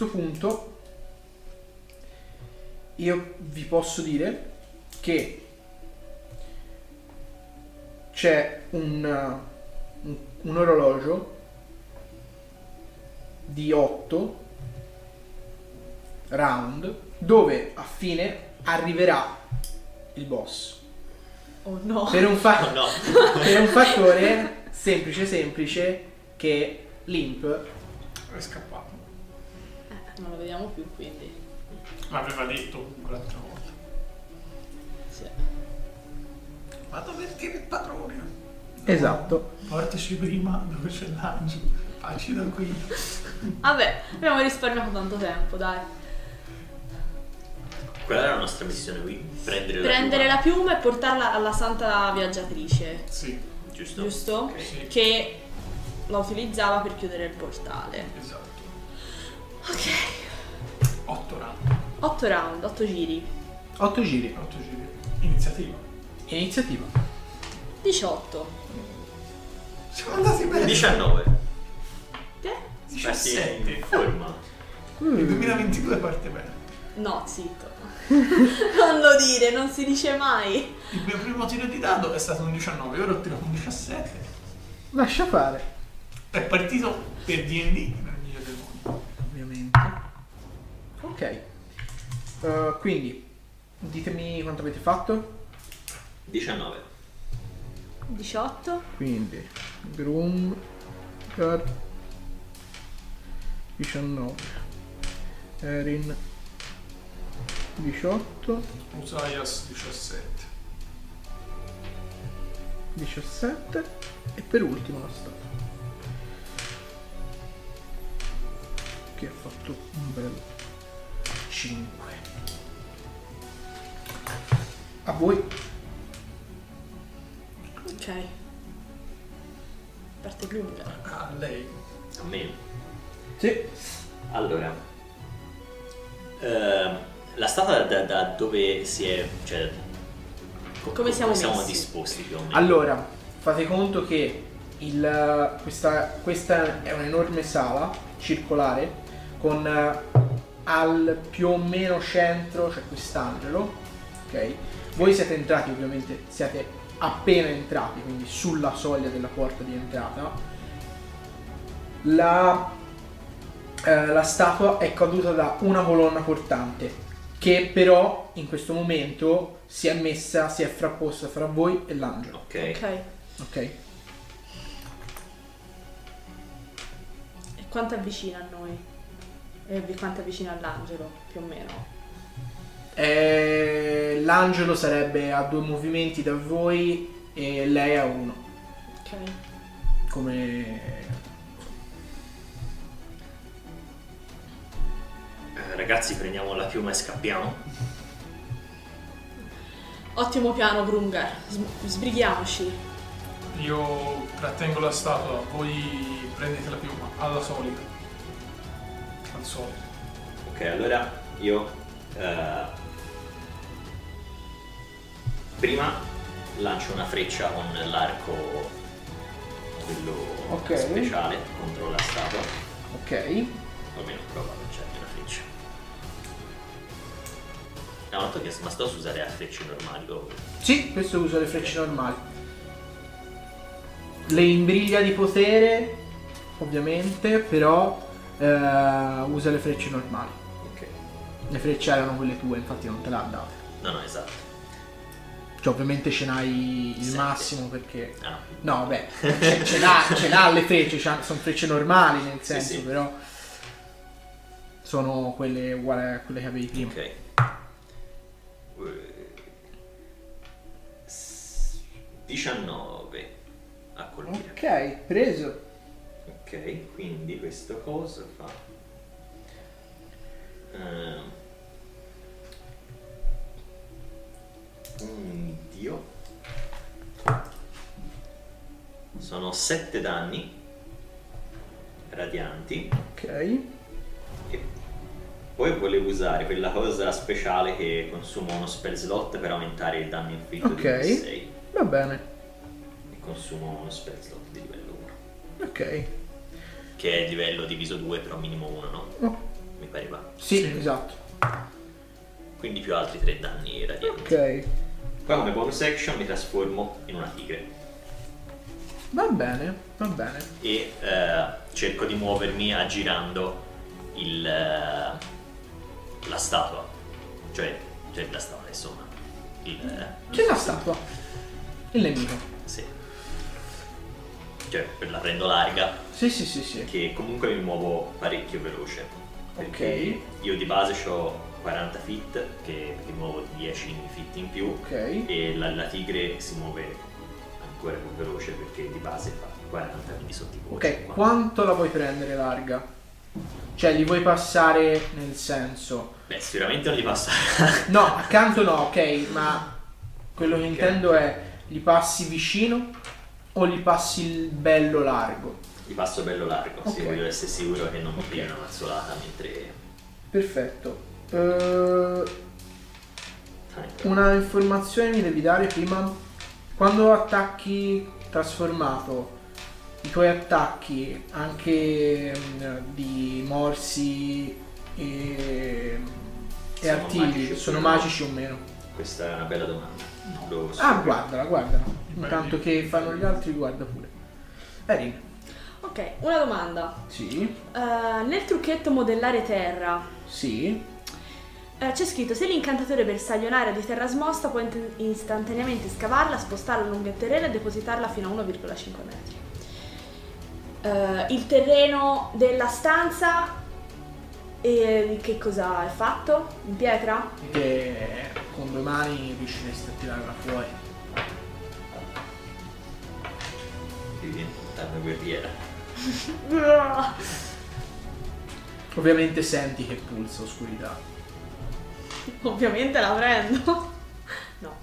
questo punto io vi posso dire che c'è un, un, un orologio di 8 round dove a fine arriverà il boss. Oh no. Per un, fa- Oh no. per un fattore semplice semplice che l'imp È scappato. Non lo vediamo più quindi. L'aveva detto comunque l'altra volta. Sì. Vado a avvertire il padrone. Esatto. Portaci prima dove c'è l'angelo. Facci da qui. Vabbè, abbiamo risparmiato tanto tempo, dai. Quella è la nostra missione qui. Prendere, Prendere la la piuma e portarla alla santa viaggiatrice, Sì, piuma, giusto? giusto? Ok. sì, Che la utilizzava per chiudere il portale. esatto. Ok. 8 round. 8 round, 8 giri. 8 giri. 8 giri. Iniziativa. Iniziativa. 18. Siamo andati bene. 19. Te? Spassi 17. in forma. Il 2022 parte bene. No, zitto. non lo dire, non si dice mai. Il mio primo tiro di dado è stato un 19, ora ho tirato un 17. Lascia fare. È partito per D&D, per il migliore del mondo. Ovviamente. Ok. Uh, quindi, ditemi quanto avete fatto. 19. 18. Quindi, Groom, Guard, 19, Erin, 18, Usaias 17. 17 e per ultimo la statua. Che ha fatto un bel 5. A voi. Ok. Parte lunga. A lei. A me. Sì. Allora. ehm, la statua da, da dove si è... Cioè, co- Come siamo siamo messi? disposti più o meno? Allora, fate conto che il- questa, questa è un'enorme sala circolare con eh, al più o meno centro c'è quest'angelo, ok? Voi siete entrati ovviamente, siete appena entrati, quindi sulla soglia della porta di entrata. La, eh, la statua è caduta da una colonna portante che però in questo momento si è messa, si è frapposta fra voi e l'angelo, Ok. Ok. ok? E quanto è vicino a noi? E vi- quanto è vicino all'angelo, più o meno? Eh, l'angelo sarebbe a due movimenti da voi e lei a uno, Ok. come... Eh, ragazzi, prendiamo la piuma e scappiamo. Ottimo piano, Grungar. S- sbrighiamoci. Io trattengo la statua, voi prendete la piuma, alla solita. Al solito. Ok, allora io eh, prima lancio una freccia con l'arco quello Ok. speciale contro la statua. Ok, almeno prova a lanciarmi una freccia. No, una volta che ma sto a usare le frecce normali o sì, questo usa le frecce normali. Le imbriglia di potere, ovviamente, però eh, usa le frecce normali. Ok. Le frecce erano quelle tue, infatti non te le ha date. No, no, esatto. Cioè, ovviamente ce n'hai il Sette. massimo perché... Ah, No, vabbè, ce, ce l'ha, ce l'ha le frecce, sono frecce normali nel Sì, senso, sì. però sono quelle uguali a quelle che avevi prima. ok. Eh, s- 19 a colpire. Ok, preso. Ok, quindi questo cosa fa? Ehm. un dio. Sono 7 danni radianti Ok. e poi volevo usare quella cosa speciale che consuma uno spell slot per aumentare il danno inflitto Ok. di 6 Va bene. e consumo uno spell slot di livello 1 Ok. Che è livello diviso 2 però minimo 1 no? Oh, mi pareva. Sì, Sì. esatto. Quindi più altri 3 danni radianti. Ok. Poi come bonus action mi trasformo in una tigre Va bene, va bene. e eh, cerco di muovermi aggirando il, eh, la statua. Cioè, cioè la statua, insomma. Il, eh, Che è la statua? Il nemico. Cioè, la prendo larga, Sì, sì, sì, sì. che comunque mi muovo parecchio veloce. Perché io di base ho 40 feet, che mi muovo 10 feet in più, Ok. e la, la tigre si muove ancora più veloce perché di base fa 40, quindi sono tipo Ok, 50. quanto la vuoi prendere larga? Cioè, li vuoi passare nel senso... Beh, sicuramente non li passa. No, accanto no, ok, ma quello che intendo è li passi vicino o li passi il bello largo? li passo bello largo, Ok. sì, voglio essere sicuro che non mi Ok. pigliano una mazzolata mentre... Perfetto. Ecco. una informazione mi devi dare prima. Quando attacchi trasformato, i tuoi attacchi anche mm, di morsi e, e Sono magici sono magici o meno? Questa è una bella domanda. Lo so. Ah, guardala, guardala. Intanto che fanno gli altri, guarda pure. Erin, Ok, una domanda. sì, Eh, nel trucchetto modellare terra sì, eh, c'è scritto se l'incantatore bersaglio un'area di terra smossa può int- istantaneamente scavarla, spostarla lungo il terreno e depositarla fino a 1,5 metri. Eh, il terreno della stanza eh, di che cosa è fatto? In pietra? che con due mani riusciresti a tirarla fuori. Devi diventare una guerriera. Ovviamente senti che pulsa oscurità. Ovviamente la prendo. No.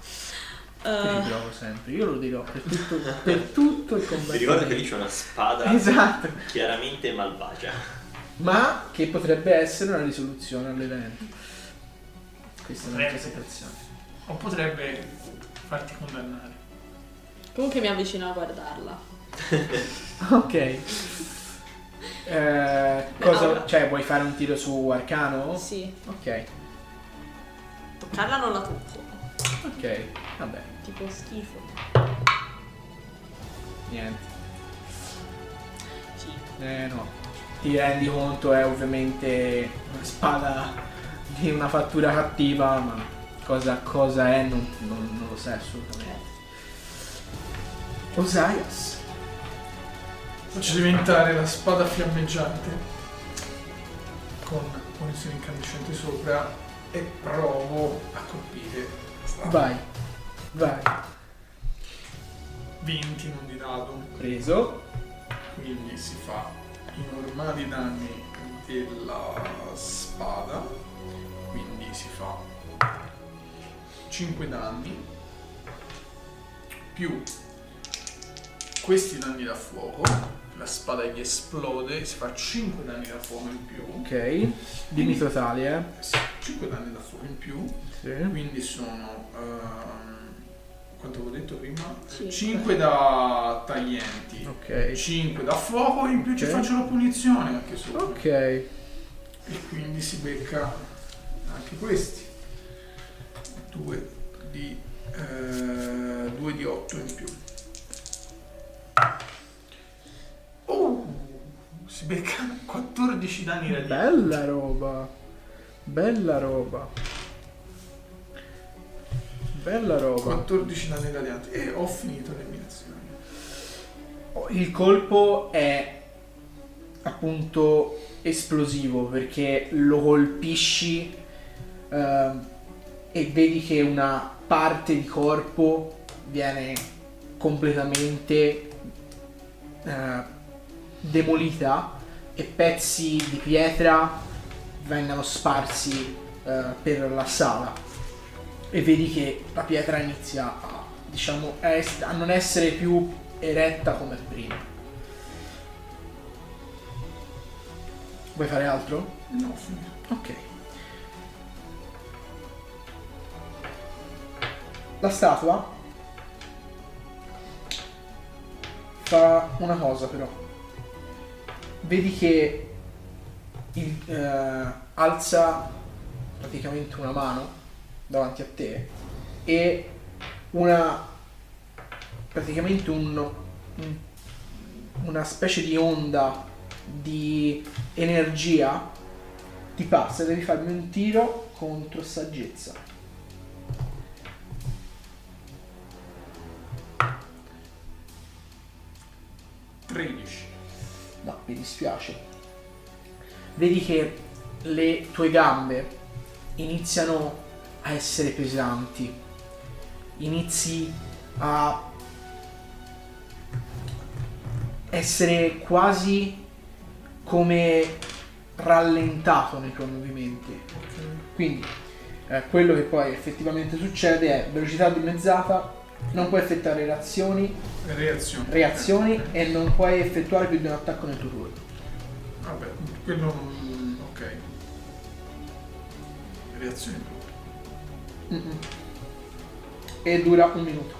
Ti Eh, riprovo sempre, io lo dirò per tutto, per tutto il combattimento. Vi ricordo che lì c'è una spada Esatto, chiaramente malvagia. ma che potrebbe essere una risoluzione all'evento. Questa è Potrebbe. situazione. O potrebbe farti condannare. comunque mi avvicino a guardarla. Ok. Eh, cosa, cioè, vuoi fare un tiro su arcano? Sì, Ok, toccarla non la tocco. ok, vabbè, Tipo schifo. niente. Sì. Eh no, ti rendi conto è ovviamente una spada di una fattura cattiva, ma cosa, cosa è non, non- non lo sai assolutamente. Osias. Faccio diventare la spada fiammeggiante con munizione incandescente sopra e provo a colpire. Vai, vai. 20 non di dado, Preso. quindi si fa i normali danni della spada, quindi si fa 5 danni più questi danni da fuoco, la spada gli esplode, si fa 5 danni da fuoco in più, Ok. Dimmi i totali, eh. 5 danni da fuoco in più, Sì. quindi sono ehm, quanto avevo detto prima? Cinque. 5 da taglienti. Ok. 5 da fuoco in più ci Ok. faccio la punizione anche sopra Ok. e quindi si becca anche questi 2 di 2 di 8 in più oh, si becca 14 danni radianti Bella roba. Bella roba. Bella roba. 14 danni radianti e ho finito le mie azioni Il colpo è appunto esplosivo perché lo colpisci ehm, e vedi che una parte di corpo viene completamente eh, demolita e pezzi di pietra vengono sparsi eh, per la sala e vedi che la pietra inizia a, diciamo, a non essere più eretta come prima. Vuoi fare altro? no finito Ok. La statua fa una cosa però. Vedi che il- eh, alza praticamente una mano davanti a te e una praticamente un, un- una specie di onda di energia ti passa devi farmi un tiro contro saggezza. 13. No, mi dispiace. Vedi che le tue gambe iniziano a essere pesanti. Inizi a essere quasi come rallentato nei tuoi movimenti. Quindi eh, quello che poi effettivamente succede è velocità dimezzata, non puoi effettuare reazioni, Reazione. reazioni e non puoi effettuare più di un attacco nel tuo turno. Vabbè, quello non... ok. Reazione proprio. Mm-mm. E dura un minuto.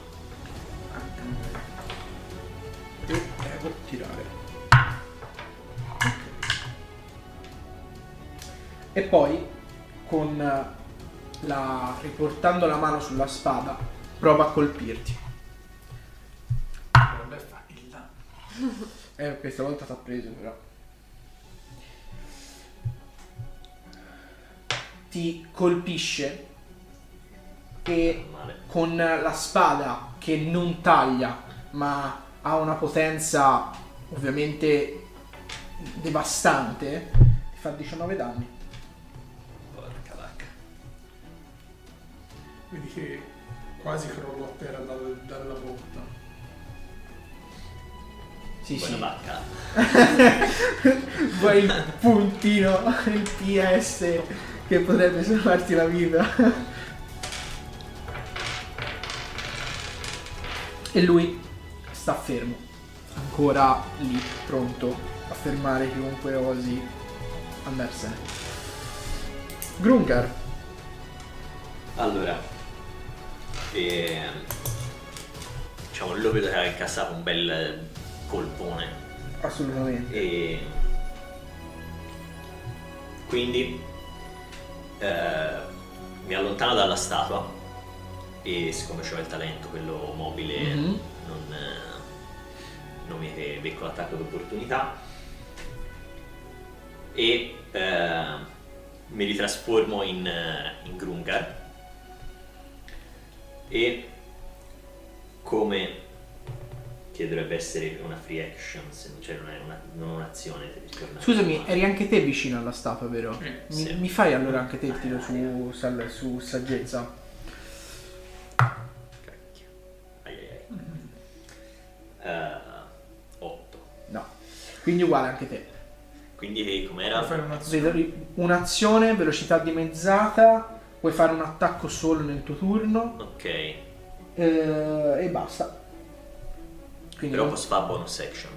E devo tirare. E poi con la riportando la mano sulla spada prova a colpirti. Vabbè, fa il danno. Eh, questa volta ti ha preso però. Ti colpisce e con la spada che non taglia ma ha una potenza ovviamente devastante ti fa 19 danni Porca vacca. Vedi che quasi crollo a terra dal- dalla porta. sì Buona sì vacca. poi il puntino il PS che potrebbe salvarti la vita e lui sta fermo ancora lì pronto a fermare chiunque osi andarsene Grungar Allora, ehm, diciamo, lo vedo che ha incassato un bel colpone. Assolutamente. E quindi eh, mi allontano dalla statua e siccome ho il talento, quello mobile, Mhm. non, eh, non mi becco l'attacco d'opportunità e eh, mi ritrasformo in, in Grungar e come che dovrebbe essere una free action, se non, cioè non è una, non un'azione scusami eri anche te vicino alla statua vero? Sì. mi, Sì. mi fai allora anche te il tiro su, sal- su saggezza? Cacchio. Ai ai ai. 8. no quindi uguale anche te Quindi com'era? fare un'azione. Un'azione, velocità dimezzata, puoi fare un attacco solo nel tuo turno Ok. eh, e basta. Quindi Però non- posso fare bonus action.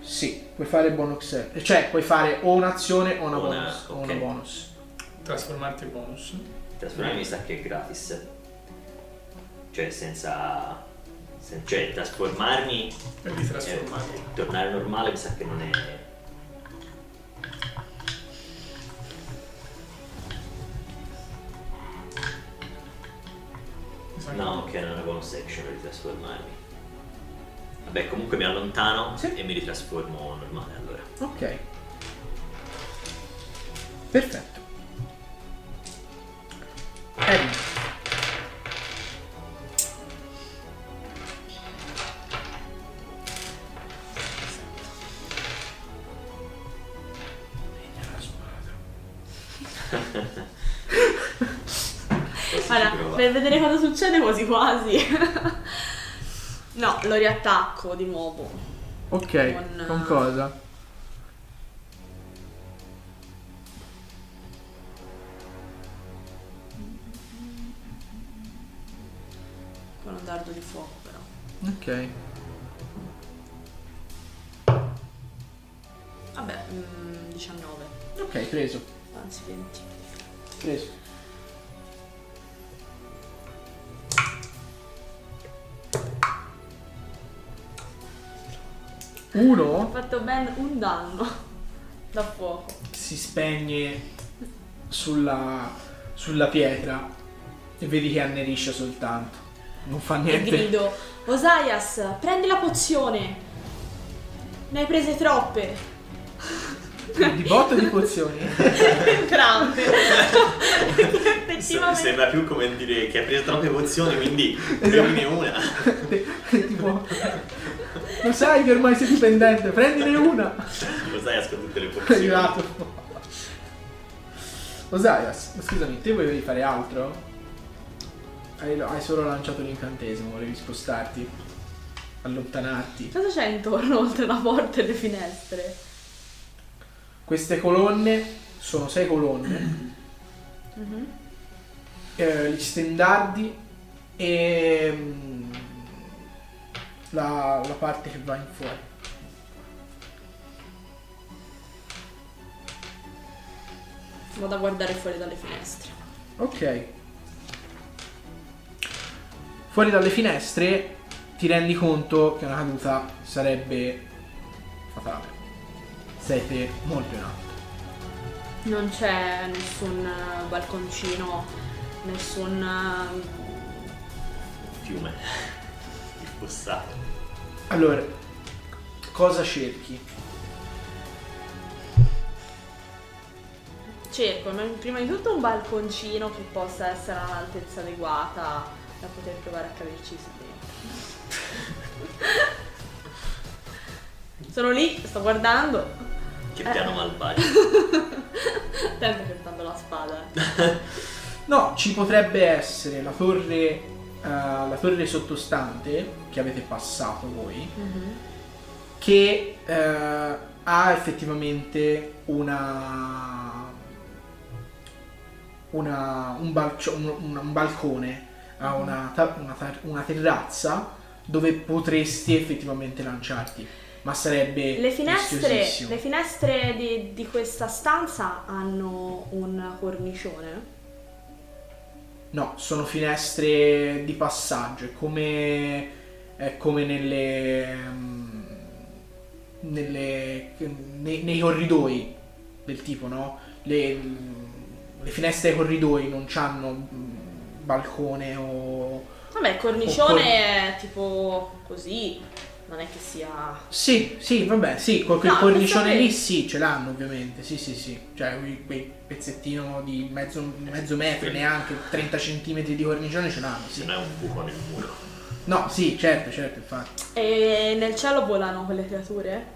sì, puoi fare bonus, action. cioè puoi fare o un'azione o una Una- bonus. O ok. una bonus. Trasformarti in bonus. Trasformarmi mi sa che è gratis. Cioè senza... sen- cioè trasformarmi E li trasformati. e tornare normale mi sa che non è... No, ok, non una bonus action per ritrasformarmi. Vabbè, comunque mi allontano Sì. e mi ritrasformo normale allora. Ok. Perfetto. Per vedere cosa succede quasi quasi. no, lo riattacco di nuovo. Ok, Con- con cosa? Con un dardo di fuoco però. Ok. Vabbè, mm, 19. Ok, preso. Anzi 20. Ben un danno da fuoco. si spegne sulla, sulla pietra e vedi che annerisce soltanto. Non fa E niente. grido, Osaias, prendi la pozione. Ne hai prese troppe. Di botto di pozioni. Entrambe. Effettivamente. Sembra più come dire che ha preso troppe pozioni, quindi Esatto. prendine una. tipo, lo sai che ormai sei dipendente, prendine una. Lo sai, ascolta tutte le È pozioni. arrivato. Osaias, scusami, te volevi fare altro? Hai, hai solo lanciato l'incantesimo, volevi spostarti? Allontanarti? Cosa c'è intorno oltre la porta e le finestre? Queste colonne sono sei colonne, Mhm. eh, gli stendardi e mm, la, la parte che va in fuori. Vado a guardare fuori dalle finestre. Ok. Fuori dalle finestre ti rendi conto che una caduta sarebbe fatale. Siete molto in alto. Non c'è nessun balconcino, nessun... Fiume. Il fossato. Allora, cosa cerchi? Cerco ma prima di tutto un balconcino che possa essere all'altezza adeguata da poter provare a caderci su dentro. Sono lì, sto guardando, Che Eh. piano malvagio. attento portando la spada. No, ci potrebbe essere la torre, eh, la torre sottostante che avete passato voi, che eh, ha effettivamente una, una- un, balcio- un- un- un balcone, ha una, ta- una ta- una terrazza dove potresti effettivamente lanciarti, ma sarebbe Le finestre, le finestre di, di questa stanza hanno un cornicione. No, sono finestre di passaggio, è come, è come nelle, mm, nelle- nei, nei corridoi del tipo, no? Le, mm, le finestre ai corridoi non hanno balcone o... Vabbè, il cornicione Oppure- è tipo così, non è che sia... Sì, sì, vabbè, sì, quel, quel No, cornicione lì sì, ce l'hanno ovviamente, sì, sì, sì. Cioè, quei, quei pezzettino di mezzo, mezzo metro, neanche 30 centimetri di cornicione ce l'hanno, Se sì. no è un buco nel muro. No, sì, certo, certo, infatti. E nel cielo volano quelle creature?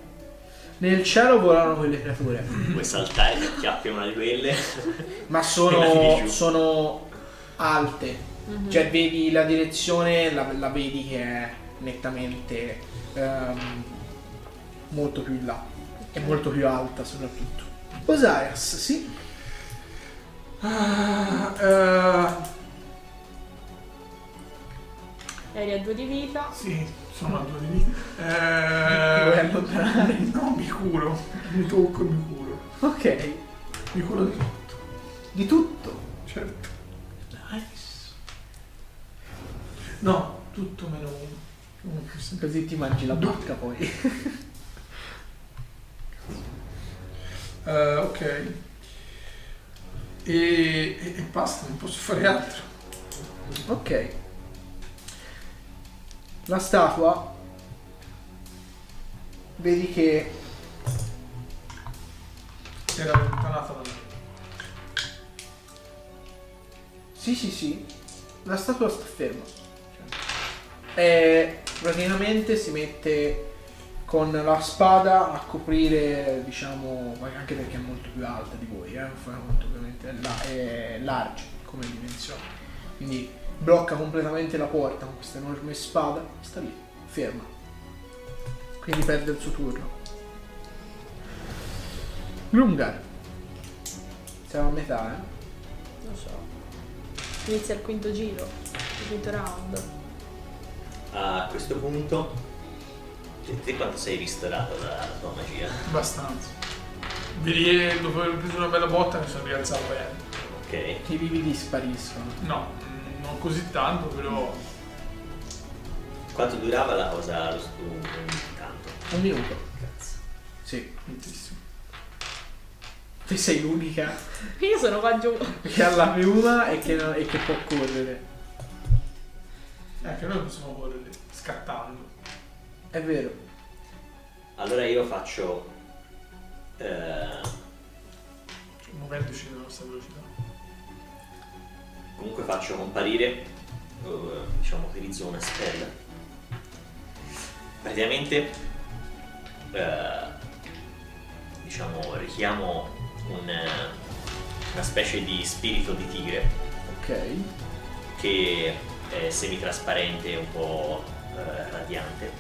Nel cielo volano quelle creature, Puoi saltare e acchiappi una di quelle. ma sono, sono alte. Cioè vedi la direzione, la, la vedi che è nettamente ehm, molto più in là. E molto più alta soprattutto. Osarias, sì. Ah, eh, Eri a due di vita. Sì, sono a due di vita. Eh, allontanare? no, mi curo. Mi tocco e mi curo. Ok, Mi curo di tutto. di tutto. Certo. Nice. No, tutto meno uno. Così ti mangi la bocca poi. Eh, ok. E, e, e basta, non posso fare altro. Ok. La statua vedi che Era allontanata da me. Sì, sì, sì. La statua sta ferma. E praticamente si mette con la spada a coprire, diciamo, anche perché è molto più alta di voi, eh? È large come dimensione. Quindi blocca completamente la porta con questa enorme spada, sta lì, ferma. Quindi perde il suo turno. Lungar. Siamo a metà, eh? Non so. Inizia il quinto giro, il quinto round. A questo punto, te, te quanto sei ristorato dalla tua magia? Abbastanza. Rie- dopo aver preso una bella botta mi sono rialzato bene. Ok. I lividi spariscono. No, non così tanto, però. Quanto durava la cosa lo un canto? Un minuto. Cazzo. Sì. Tantissimo. Tu sei l'unica Io sono qua giù. che ha la piuma e che, non- e che può correre. Eh, Anche noi possiamo correre scattando. È vero. Allora io faccio... eh, Cioè, muovendoci nella nostra velocità. comunque faccio comparire, eh, diciamo, utilizzo una spell. Praticamente, eh, diciamo, richiamo un, eh, una specie di spirito di tigre Ok. che è semitrasparente, un po' eh, radiante,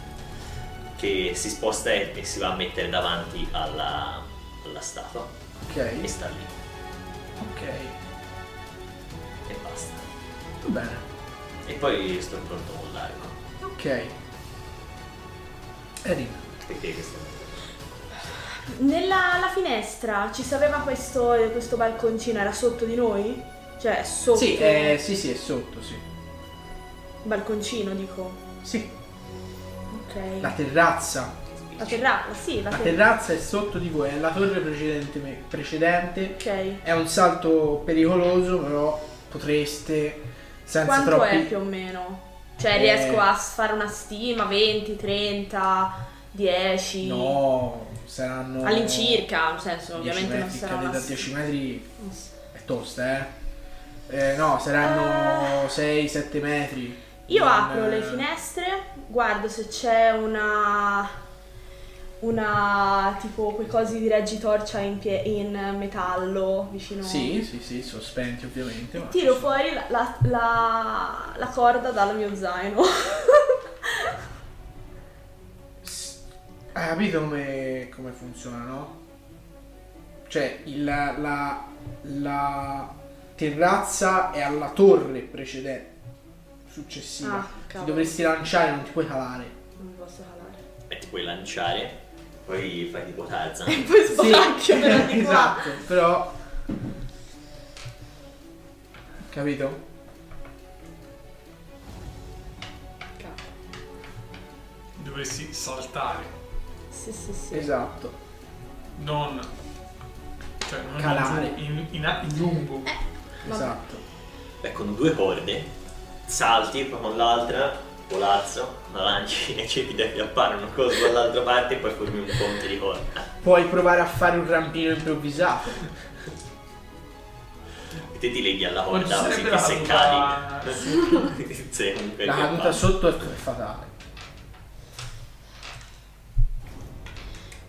che si sposta e, e si va a mettere davanti alla, alla statua e Ok. sta lì Ok. e basta. Bene. E poi sto pronto con l'arco. Ok. Erin. Perché questo Nella la finestra ci sapeva questo, questo balconcino, era sotto di noi? Cioè, sotto. Sì, eh, sì, sì, è sotto, sì. Balconcino, dico. Sì. Ok. La terrazza. La terrazza, sì, la, La ter- terrazza è sotto di voi, è la torre precedente. precedente. Ok. È un salto pericoloso, però potreste senza Quanto troppi... è più o meno? Cioè, Eh. riesco a fare una stima, 20, 30, 10? No, saranno... All'incirca, nel senso, 10 ovviamente non metri, sarà cadere una da 10 metri non è tosta, eh. Eh, no, saranno 6-7 metri. Io apro le eh, finestre, guardo se c'è una. una. tipo quei cosi di reggitorcia in, pie- in metallo vicino. Sì, sì, sì, sospenti ovviamente. ma- Tiro fuori la, la, la- la corda dal mio zaino. Hai capito come, come funziona, no? Cioè, il- la, la terrazza è alla torre precedente, successiva. Ah, Ti dovresti lanciare, non ti puoi calare. Non mi posso calare. E ti puoi lanciare, poi fai tipo Tarzan. E poi sbacchio però di qua. esatto, però... Capito? Cavolo. Dovresti saltare, Sì, sì, sì. Esatto. non... Cioè, non Calare. in, in, in, lungo. Eh. Esatto. Beh, con due corde, salti, poi con l'altra, colazzo, la lanci e cerchi di acchiappare una cosa dall'altra parte e poi formi un ponte di corda. Puoi provare a fare un rampino improvvisato. E te ti leghi alla corda così che se cadi. La caduta sotto è fatale.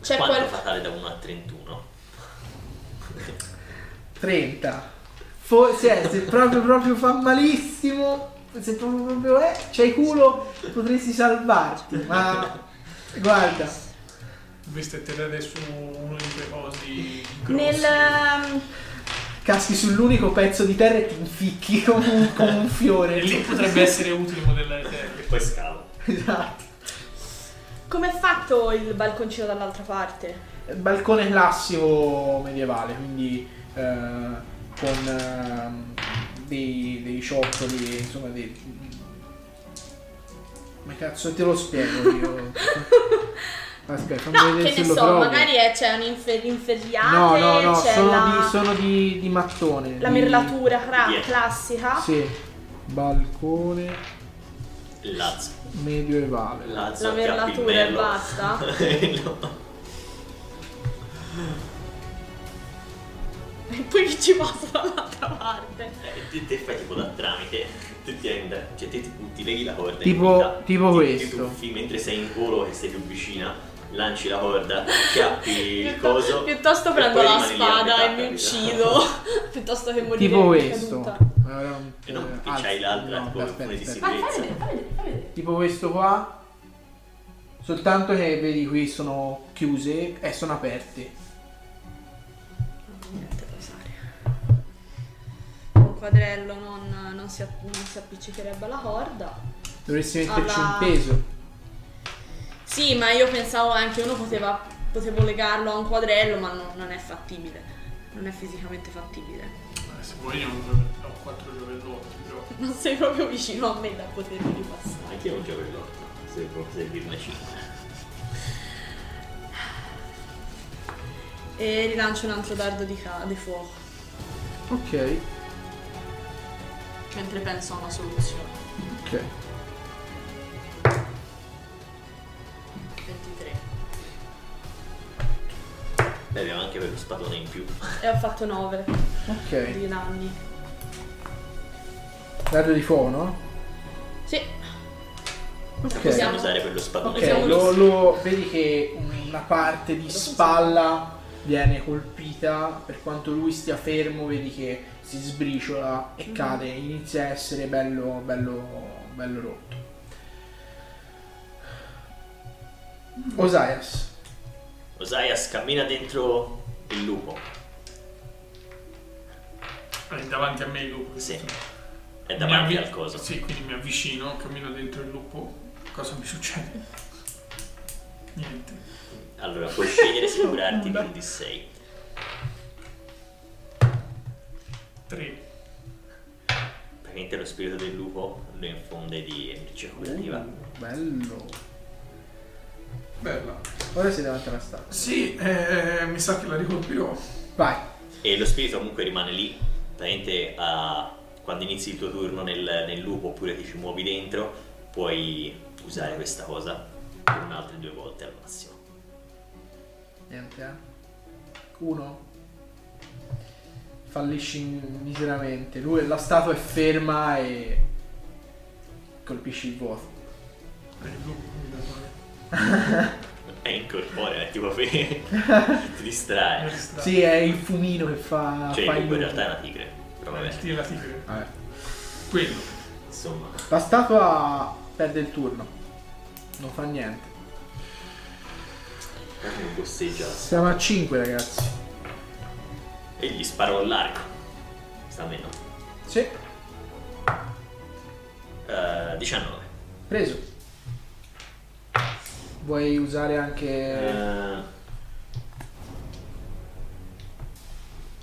C'è Quanto qual- fatale da 1 a 31? 30. Forse se proprio proprio fa malissimo, se proprio proprio è, c'hai culo, potresti salvarti. Ma guarda, Dovreste tenere su uno di quei cosi grossi. Nel. ehm, caschi sull'unico pezzo di terra e ti inficchi come un, come un fiore. E lì potrebbe essere utile modellare E terre. poi scavo. Esatto. Com'è fatto il balconcino dall'altra parte? Balcone classico medievale, quindi eh, con ehm, dei, dei ciottoli, insomma dei... Ma cazzo te lo spiego io? Aspetta, fammi No, vedere che se ne lo so, trovo. magari è- c'è un infer- inferriate, No, no, no, sono, la, di, sono di, di mattone. la di- merlatura cra- Dietro. classica. Sì, balcone Lazzo. medievale. Lazzo La merlatura e basta? no. E poi ci passa dall'altra parte? Eh, te, te fai tipo da tramite, tu ti, rendi- cioè te ti, ti leghi la corda Tipo- vita, tipo ti- questo. Ti tuffi mentre sei in volo e sei più vicina, lanci la corda, chiappi il coso. Piuttosto e prendo la spada metà, e mi uccido. piuttosto che morire Tipo questo. un- E non eh, perché alza- c'hai l'altra no, tipo aspetta, come di. Vai, fai sicurezza. vedere, fai vedere, fai vedere. Tipo questo qua. Soltanto che vedi qui sono chiuse e sono aperte. Un quadrello non, non si, non si appiccicherebbe alla corda. Dovresti metterci Alla- un peso. Sì, ma io pensavo anche uno poteva, potevo legarlo a un quadrello, ma non, non è fattibile. Non è fisicamente fattibile. Eh, se vuoi io ho un ho quattro giovellotti, però. Non sei proprio vicino a me da potermi ripassare. Anche io non gioco l'otto, se proprio servirne 5. E rilancio un altro dardo di, ca- di fuoco. Ok, Mentre penso a una soluzione. ok. 23. Beh, abbiamo anche quello spadone in più. E ho fatto 9 Ok. di danni. Dardo di fuoco, no? Sì. Ok. Possiamo usare quello spadone. Ok, lo, lo- vedi che una parte di spalla viene colpita, per quanto lui stia fermo, vedi che si sbriciola e cade, inizia a essere bello, bello, bello rotto. Osaias, Osaias cammina dentro il lupo. È davanti a me il lupo. Sì. È davanti avvi- al coso. Sì, quindi mi avvicino, cammino dentro il lupo. Cosa mi succede? Niente. Allora, puoi scegliere se curarti di un D6. 3. Praticamente lo spirito del lupo lo infonde di energia curativa. Uh, bello. Bella. Ora sei davanti alla statua. Sì, eh, mi sa che la ricolpirò. Vai. E lo spirito comunque rimane lì. Praticamente a- quando inizi il tuo turno nel, nel lupo oppure ti ci muovi dentro, puoi usare questa cosa per un'altra due volte al massimo. Niente, eh. Uno. Fallisci miseramente. Lui, la statua è ferma e colpisci il vuoto. Eh. È incorporea, è tipo ti distrae. Sì, è il fumino che fa. Cioè fa in realtà è una tigre. Però vabbè, Tira la tigre. Vabbè. Quello. insomma. La statua perde il turno. Non fa niente. Siamo a 5, ragazzi. E gli sparo l'arco. Sta a meno. Sì, Eh, 19. preso. Vuoi usare anche. Eh,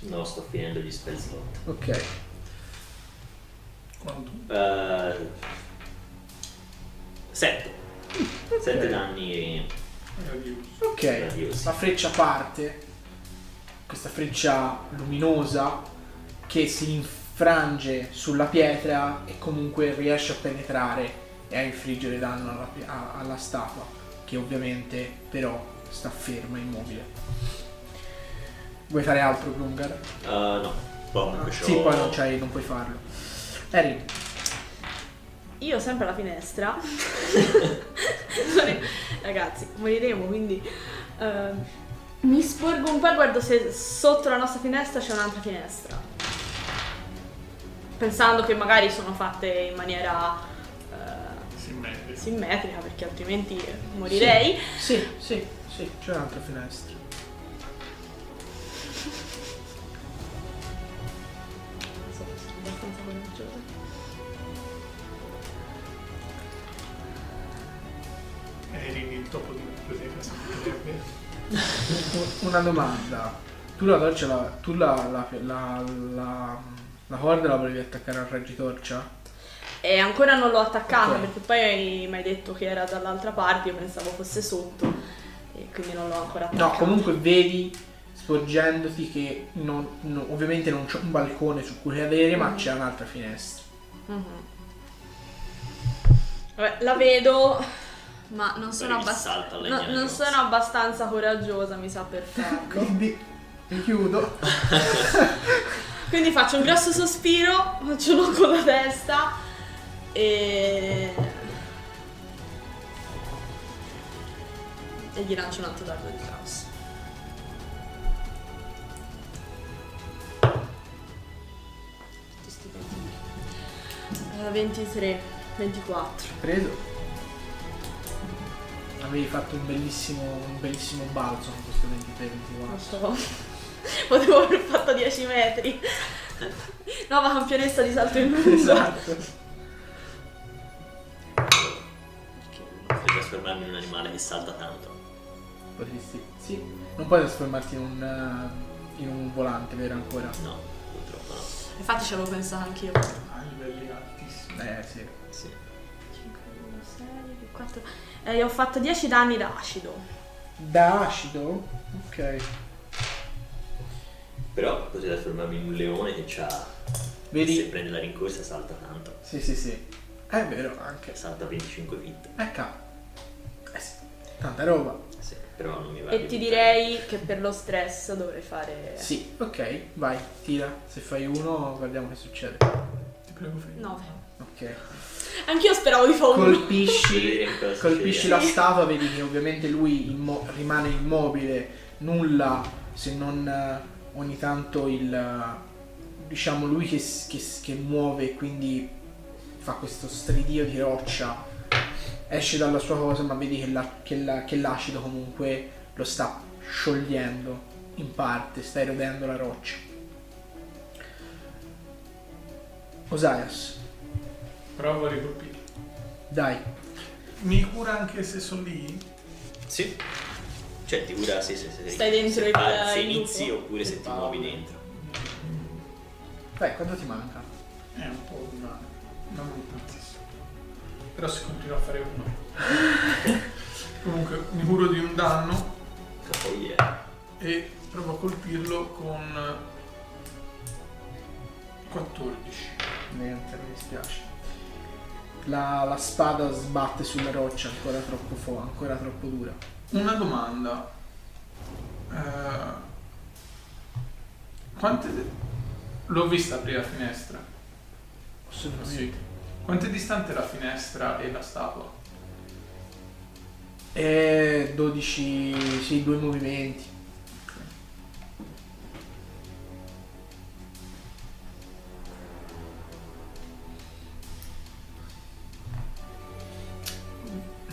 No, sto finendo gli spell slot. Ok. Quanto? Eh, 7. 7 Ok. danni. Ok. radiosi. La freccia parte. Questa freccia luminosa che si infrange sulla pietra e comunque riesce a penetrare e a infliggere danno alla, a- alla statua, che ovviamente però sta ferma, immobile. Vuoi fare altro, Grungar? Eh, no, poi c'ho... Sì, poi non, c'hai- non puoi farlo. Erin, Io sempre alla finestra. Ragazzi, moriremo, quindi ehm, mi sporgo un po' e guardo se sotto la nostra finestra c'è un'altra finestra. Pensando che magari sono fatte in maniera eh, Simmetrico. simmetrica, perché altrimenti morirei. Sì, sì, sì, c'è un'altra finestra. Non so, sono abbastanza coraggiosa. Eri il topo di potrebbe. Una domanda. Tu la torcia, la, tu la, la, la, la, la corda la volevi attaccare al reggitorcia? E ancora non l'ho attaccata Ok. perché poi mi hai detto che era dall'altra parte, io pensavo fosse sotto e quindi non l'ho ancora attaccata. No, comunque vedi sporgendoti che non- no- ovviamente non c'è un balcone su cui cadere, ma Mm. c'è un'altra finestra. Mhm. Vabbè, la vedo, ma non sono, abbast- no- non sono abbastanza coraggiosa, mi sa per farlo. Quindi mi chiudo. Quindi faccio un grosso sospiro, faccio un con la testa e... e gli lancio un altro dardo di caos. Tutti sti pentini. Eh, 23, 24. Preso. Avevi fatto un bellissimo, un bellissimo balzo con questo 23-24. Non so. Potevo aver fatto 10 metri. Nuova campionessa di salto in lungo. Esatto. Potrei trasformarmi in un animale che salta tanto. Potresti. Sì. Non puoi trasformarti in un. eh, in un volante, vero ancora? No, purtroppo no. Infatti ci avevo pensato anch'io. A livelli altissimi. Eh sì. Sì. 5, 6, 4. Eh, ho fatto 10 danni da acido. Da acido? Ok. Però potrei trasformarmi in un leone che c'ha... Se Vedi? prende la rincorsa salta tanto. Sì, sì, sì. È vero anche. Salta 25 feet. Ecco. Eh sì. Tanta roba. Sì, però non mi va E ti direi che per lo stress dovrei fare Sì, ok, vai, tira. Se fai uno, guardiamo che succede. Ti prego, fai. 9. Ok. Anch'io speravo di fare uno. Colpisci, colpisci la statua, vedi che ovviamente lui immo- rimane immobile, nulla se non eh, ogni tanto il eh, diciamo lui che, che che muove e quindi fa questo stridio di roccia. Esce dalla sua cosa, ma vedi che, la- che la- che l'acido comunque lo sta sciogliendo in parte, sta erodendo la roccia. Osaias, Provo a ricolpire. dai, Mi cura anche se sono lì? Sì. Cioè ti cura se, se, se, Stai dentro se, il- se inizi oppure se ti muovi dentro. vai, quanto ti manca? È un po' una... non tantissimo. Però se continuo a fare uno. Comunque mi curo di un danno Oh yeah. e provo a colpirlo con 14. Niente, mi dispiace. La, la spada sbatte sulla roccia ancora troppo fo- ancora troppo dura. Una domanda. Eh, quante... L'ho vista aprire la finestra. Assolutamente. Quanto è distante la finestra e la statua? E 12, sì, due movimenti.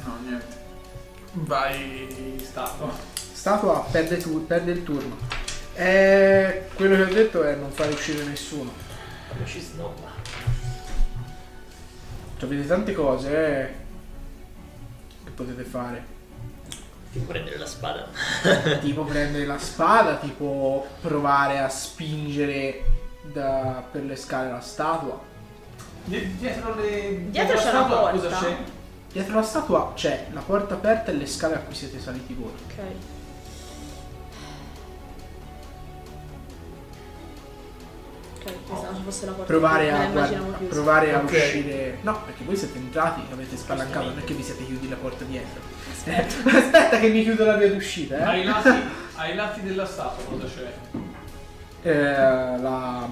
No, niente. Vai, statua. Statua perde, tu- perde il turno. E quello che ho detto è non fare uscire nessuno. Come ci snobba. Cioè, avete tante cose eh, che potete fare. Tipo prendere la spada. tipo prendere la spada, tipo provare a spingere da- per le scale la statua. Die- dietro le... Dietro la c'è una statua porta. Cosa c'è? Dietro la statua c'è la porta aperta e le scale a cui siete saliti voi. Ok. Ok, pensavo ci fosse la porta. Provare a, immaginavo guarda- chiusa. provare a uscire. No, perché voi siete entrati, avete spalancato, non è che vi siete chiusi la porta dietro. Aspetta. Eh, aspetta che mi chiudo la via d'uscita, eh. Ai lati, ai lati della statua cosa c'è? Eh, la-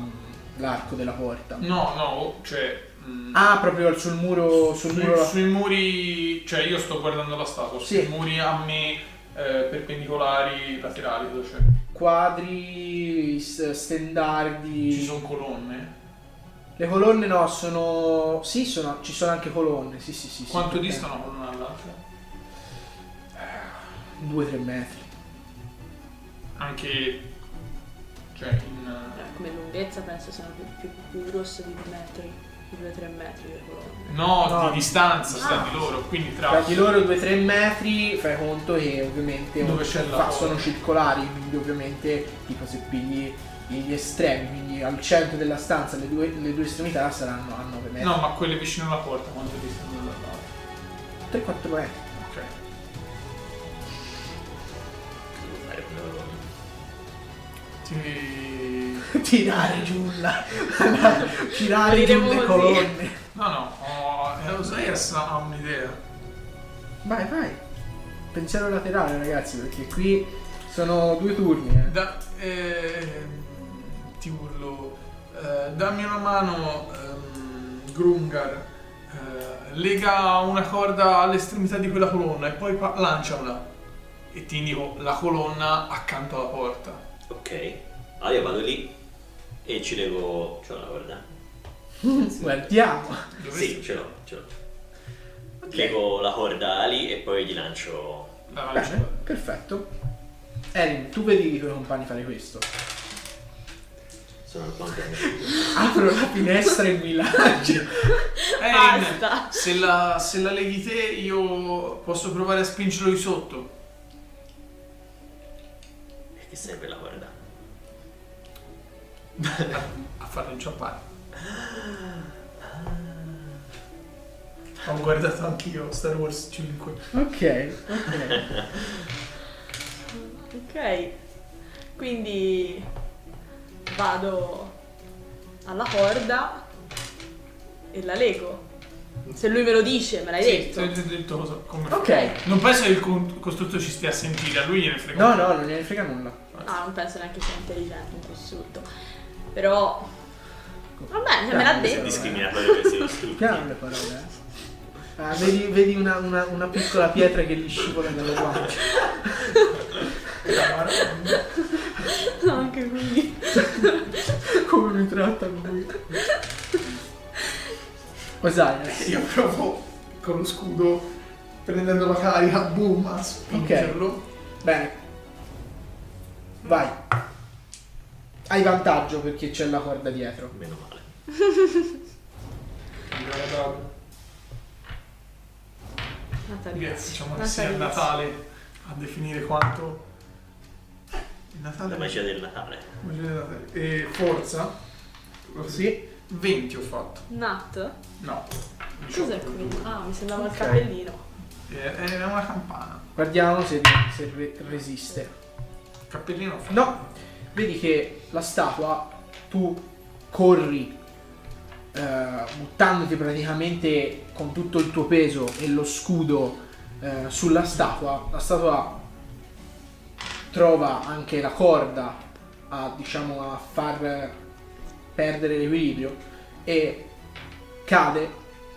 l'arco della porta. No, no, cioè... mm, Ah, proprio sul muro. Sul sui, muro. sui muri... Cioè io sto guardando la statua, Sì. sui muri a me eh, perpendicolari, laterali, cosa c'è? Quadri, stendardi. Ci sono colonne? Le colonne no, sono. Sì, sono... ci sono anche colonne. Sì, sì, sì. sì, Quanto perché- distano una colonna dall'altra? 2-3 metri. Anche... Cioè in... Eh, Come lunghezza penso siano più, più, più grosse di due metri, di 2-3 metri le colonne. No, No. di distanza sta Ah. di loro, quindi tra... Tra di loro 2-3 metri, fai conto che ovviamente Dove c'è fa- porta. sono circolari, quindi ovviamente tipo se pigli gli estremi, quindi al centro della stanza le due, le due estremità saranno a 9 metri. No, ma quelle vicino alla porta, quanto distano dall'altra? 3-4 metri. Ok. Una colonna. Ti... Tirare giù la... tirare Diremo giù le colonne. No, no, oh, Eusaias ha un'idea. Vai, vai. Pensiero laterale ragazzi, perché qui sono due turni. Eh. Da, ehm, ti urlo, eh, dammi una mano, ehm, Grungar. eh, lega una corda all'estremità di quella colonna e poi pa- lanciamela. E ti indico la colonna accanto alla porta. Ok. Allora io vado lì e ci lego. C'ho la corda? Guardiamo. Sì, ce l'ho, ce l'ho. Lego la corda lì e poi gli lancio. La Bene, lancia. perfetto. Erin, tu vedi i tuoi compagni fare questo. Sono alquanto Apro la finestra e mi lancio. Erin, Basta. se la, se la leghi te io posso provare a spingerlo di sotto. E che serve la corda? a farlo inciampare. Ho guardato anch'io Star Wars 5. Ok, ok. Ok. Quindi vado alla corda e la lego. Se lui me lo dice, me l'hai Sì, detto. già detto cosa- come Ok. fare. Non penso che il costrutto ci stia a sentire, a lui gliene frega. No, no, non gliene frega nulla. Ah, non penso neanche sia intelligente un costrutto. Però. Va bene, me l'ha detto. Discriminatorio essere distrutti. Piano le parole, eh. Ah, vedi vedi una, una- una piccola pietra che gli scivola dalle guance. No, anche qui. Come mi tratta lui. Osiris. Io provo con lo scudo, prendendo la carica, boom, a spingerlo. Bene. Vai. Hai vantaggio perché c'è la corda dietro. Meno male. Natalizio. Diciamo che sia. Natale a definire quanto il Natale La magia del Natale. magia del Natale. e forza Sì. 20 ho fatto Nat? no Cos'è qui? Ah, mi sembrava Ok. il cappellino. è è una campana Guardiamo se, se re- resiste. cappellino No, vedi che la statua, tu corri eh, buttandoti praticamente con tutto il tuo peso e lo scudo eh, sulla statua, la statua trova anche la corda a, diciamo, a far perdere l'equilibrio e cade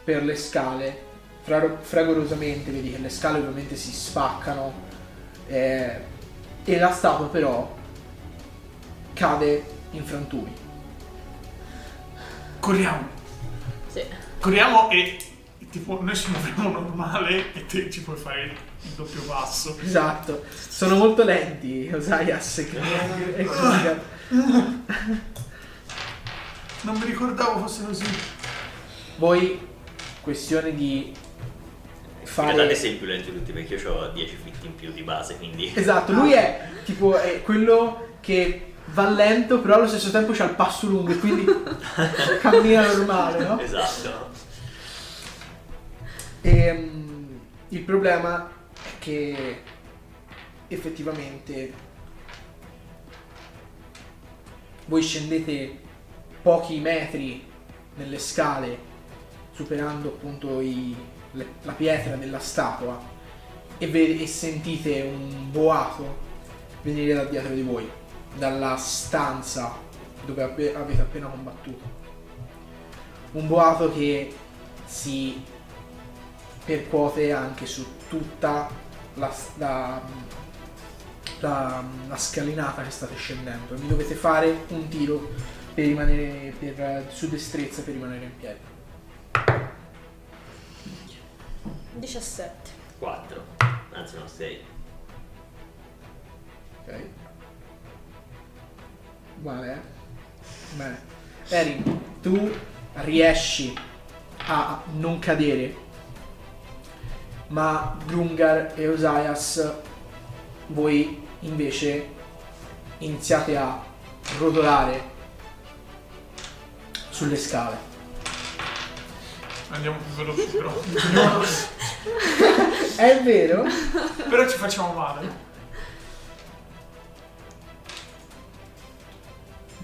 per le scale fra- fragorosamente, vedi che le scale ovviamente si spaccano eh, e la statua però cade in frantumi. corriamo Sì. corriamo e tipo noi ci muoviamo normale e te ci puoi fare il doppio passo Esatto, sono molto lenti Osias e Krug. non mi ricordavo fosse così Voi, questione di fare... sei più lento di tutti perché io ho 10 feet in più di base, quindi... Esatto, lui è tipo è quello che va lento però allo stesso tempo c'ha il passo lungo quindi cammina normale, no? Esatto. E, mm, il problema è che effettivamente voi scendete pochi metri nelle scale superando appunto i- le- la pietra della statua e, ve- e sentite un boato venire da dietro di voi, dalla stanza dove avete appena combattuto. Un boato che si percuote anche su tutta la, la- la- la scalinata che state scendendo. Vi dovete fare un tiro per rimanere per- su destrezza per rimanere in piedi. 17. 4. Anzi no, 6. Ok. Uguale, eh? Bene. Erin, tu riesci a non cadere, ma Grungar e Osias, voi invece iniziate a rotolare sulle scale. andiamo più veloci però È vero? però ci facciamo male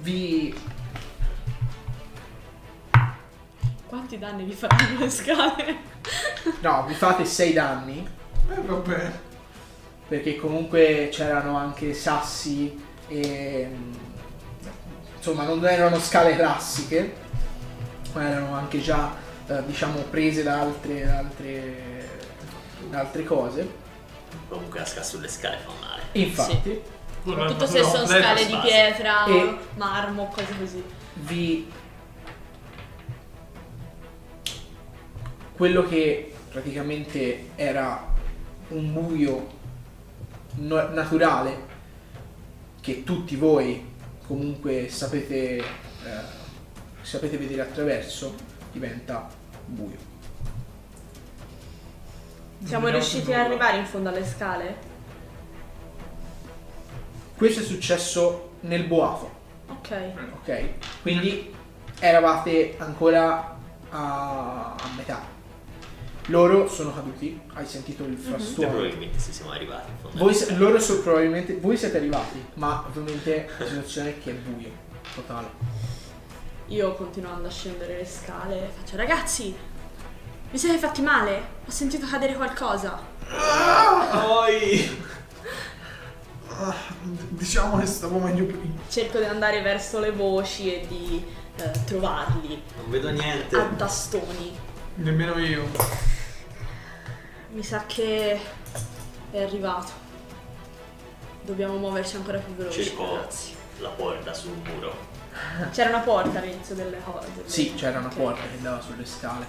Vi Quanti danni vi faranno le scale? No, vi fate 6 danni eh vabbè perché comunque c'erano anche sassi e mm, insomma non erano scale classiche, ma erano anche già eh, diciamo prese da altre, da altre, da altre cose. Comunque la scala sulle scale fa male. Infatti Soprattutto se sono Lei- scale di pietra, E- marmo, cose così. vi quello che praticamente era un buio no- naturale che tutti voi comunque sapete eh, sapete vedere attraverso diventa buio Siamo riusciti ad arrivare in fondo alle scale? Questo è successo nel boato Ok. ok quindi eravate ancora a, a metà loro sono caduti hai sentito il E frastuono probabilmente se siamo arrivati in fondo. Voi, se- loro so- probabilmente voi siete arrivati, ma ovviamente la situazione è che è buio. totale. Io continuando a scendere le scale faccio ragazzi, vi siete fatti male? Ho sentito cadere qualcosa. Ah, d- diciamo che stavo meglio prima. Cerco di andare verso le voci e di eh, trovarli non vedo niente. a tastoni. Nemmeno io. Mi sa che è arrivato. Dobbiamo muoverci ancora più veloci, Cerco ragazzi. la porta sul muro. C'era una porta all'inizio delle cose. Sì, c'era una porta che dava sulle scale.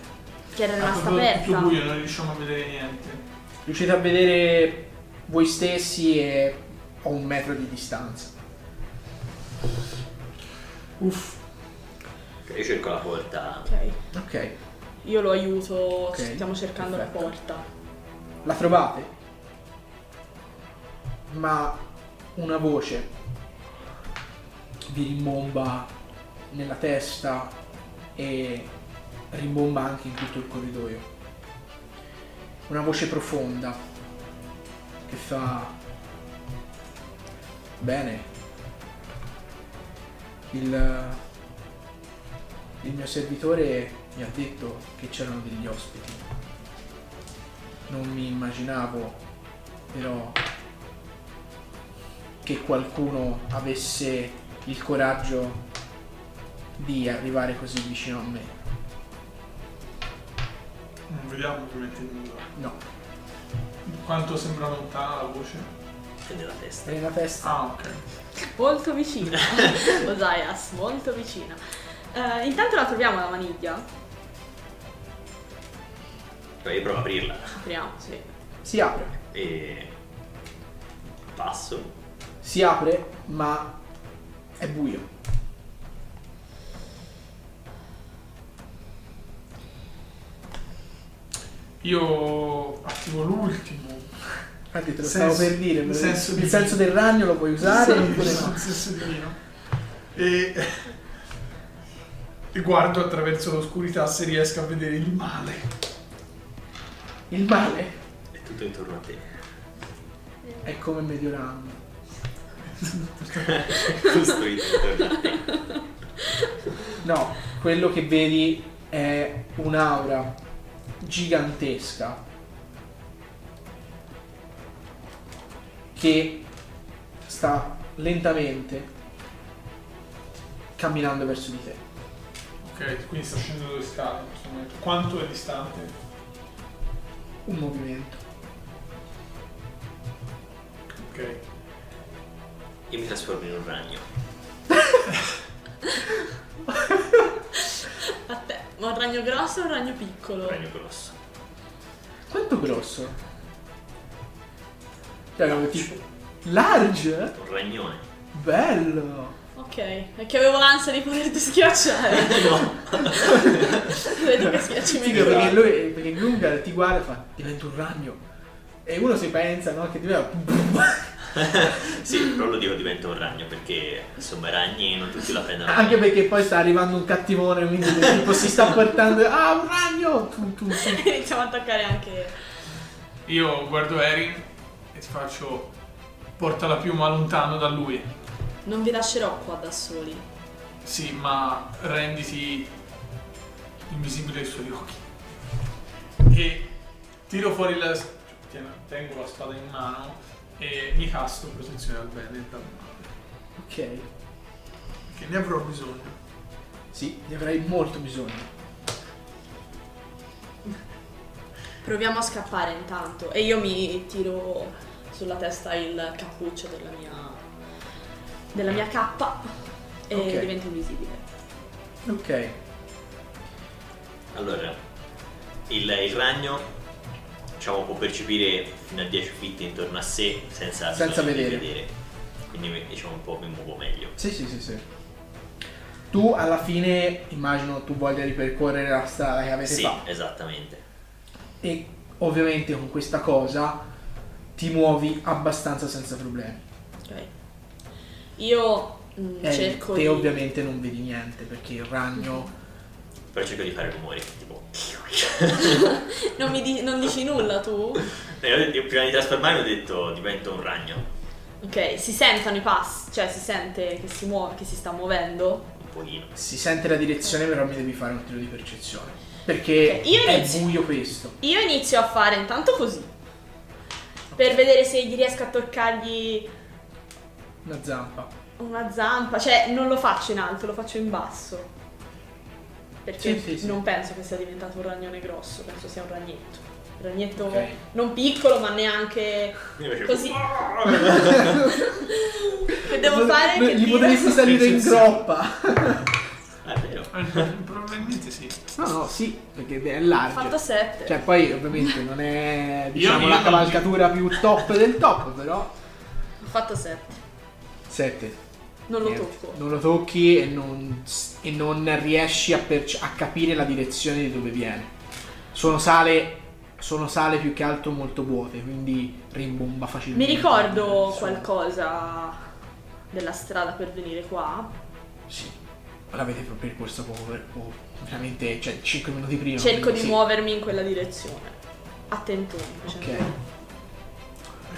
Che era Ah, rimasta tutto, tutto aperta. buio, non riusciamo a vedere niente. Riuscite a vedere voi stessi e a un metro di distanza. Uff. Ok, Io cerco la porta. Ok. Ok. Io lo aiuto, Ok, stiamo cercando perfetto. la porta. La trovate? Ma una voce vi rimbomba nella testa e rimbomba anche in tutto il corridoio. Una voce profonda che fa bene. Il, il mio servitore mi ha detto che c'erano degli ospiti. Non mi immaginavo però che qualcuno avesse il coraggio di arrivare così vicino a me. Non vediamo ovviamente nulla. No, Quanto sembra lontana la voce? È nella testa. è nella testa. Ah, ok. Molto vicina. Osaias, molto vicina. Eh, intanto la troviamo la maniglia. Poi io provo a aprirla Apriamo, sì. Si apre, e passo. si apre, ma è buio. Io attivo l'ultimo. Infatti te lo Senso- stavo per dire, il il senso di- senso del ragno lo puoi usare oppure no? nel senso divino. E, e guardo attraverso l'oscurità se riesco a vedere il male. Il male È tutto intorno a te. è come Mediolanum. Costruito intorno a te. No, quello che vedi è un'aura gigantesca che sta lentamente camminando verso di te. Ok, quindi sta scendendo le scale in questo momento. Quanto è distante? Un movimento. Ok. Io mi trasformo in un ragno. A te. Ma un ragno grosso o un ragno piccolo? Un ragno grosso. Quanto grosso? Cioè, come tipo... Large? Un ragnone. Bello! Ok, è che avevo l'ansia di poterti schiacciare. no. Vedo che schiacci Sì, meglio. perché lui, perché Grungar ti guarda e fa, diventa un ragno. E uno si pensa, no, che diventa... sì, però lo dico diventa un ragno perché insomma i ragni non tutti la prendono. Anche perché poi sta arrivando un cattivone, quindi tipo si sta portando... Ah, un ragno! Tu, tu, tu. Iniziamo a attaccare anche. Io guardo Erin ti faccio. Porta la piuma lontano da lui. Non vi lascerò qua da soli. Sì, ma renditi invisibile ai suoi occhi. E tiro fuori la. Tengo la spada in mano e mi casto protezione al bene e dal male. Ok. Che ne avrò bisogno. Sì, ne avrai molto bisogno. Proviamo a scappare intanto. E io mi tiro sulla testa il cappuccio della mia. della mia cappa. E Ok. divento invisibile. Ok. Allora, il, il ragno diciamo, può percepire fino a 10 feet intorno a sé senza, Senza di vedere. Quindi diciamo un po' mi muovo meglio. Sì, sì, sì, sì. Tu alla fine, immagino tu voglia ripercorrere la strada che avete Sì, fatto. esattamente. E ovviamente con questa cosa ti muovi abbastanza senza problemi. Ok. Io mm, E cerco te di. ovviamente non vedi niente perché il ragno... Però cerco di fare rumori, tipo... Non, mi di- non dici nulla tu? Eh, io- io prima di trasformarmi ho detto divento un ragno. Ok, si sentono i passi, cioè si sente che si muove, che si sta muovendo. Un pochino. Si sente la direzione, però mi devi fare un tiro di percezione. Perché Ok, io è inizio. buio questo. Io inizio a fare intanto così. Per vedere se gli riesco a toccargli Una zampa. una zampa. Cioè, non lo faccio in alto, lo faccio in basso. Perché Sì, sì, sì. non penso che sia diventato un ragnone grosso, penso sia un ragnetto. Un ragnetto Ok. non piccolo, ma neanche così. che devo fare? Che Gli potresti salire in groppa. È vero. Probabilmente sì. No, no, sì, perché è Ho largo. fatto 7. Cioè, poi ovviamente non è diciamo io la cavalcatura più top del top, però. Ho fatto 7. 7. Non lo tocco. Non lo tocchi e non, e non riesci a, perce- a capire la direzione di dove viene. Sono sale, sono sale più che altro molto vuote, quindi rimbomba Mi facilmente. ricordo Sì. qualcosa della strada per venire qua. Sì. L'avete proprio percorso poco, poco, veramente, cioè 5 minuti prima. Cerco quindi di sì. muovermi in quella direzione. Attentoni. Ok.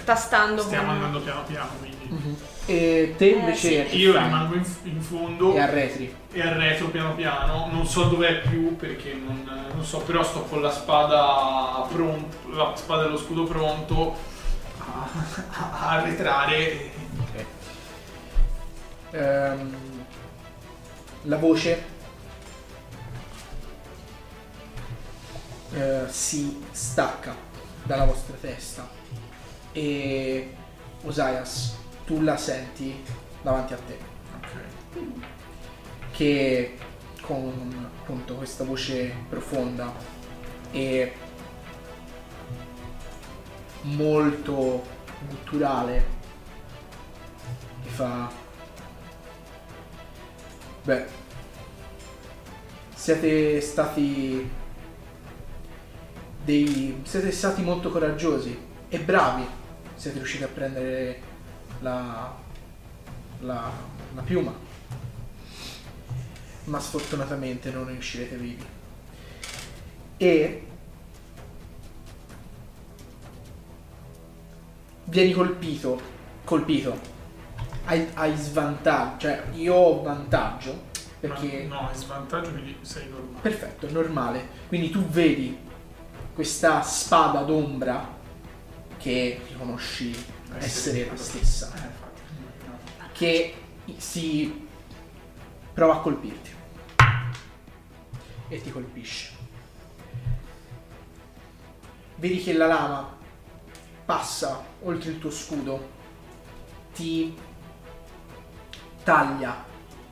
Tastando Stiamo con- andando piano piano, quindi. Mhm. E te invece sì. che Io rimango in, in fondo e arretri. e arretro piano piano. Non so dov'è più perché non, non so, però sto con la spada pronto, la spada e lo scudo pronto a, a arretrare. Ok. Ehm, la voce eh, si stacca dalla vostra testa e Osias, tu la senti davanti a te Ok. che con appunto questa voce profonda e molto gutturale che fa beh siete stati dei siete stati molto coraggiosi e bravi. Siete riusciti a prendere la la, la piuma. Ma sfortunatamente non ne uscirete vivi. E vieni colpito, colpito, hai, hai svantaggio, cioè io ho vantaggio perché... Ma no, è svantaggio quindi sei normale. Perfetto, è normale. Quindi tu vedi questa spada d'ombra che riconosci essere la stessa, Eh, infatti. no. che si prova a colpirti e ti colpisce. Vedi che la lama passa oltre il tuo scudo, ti taglia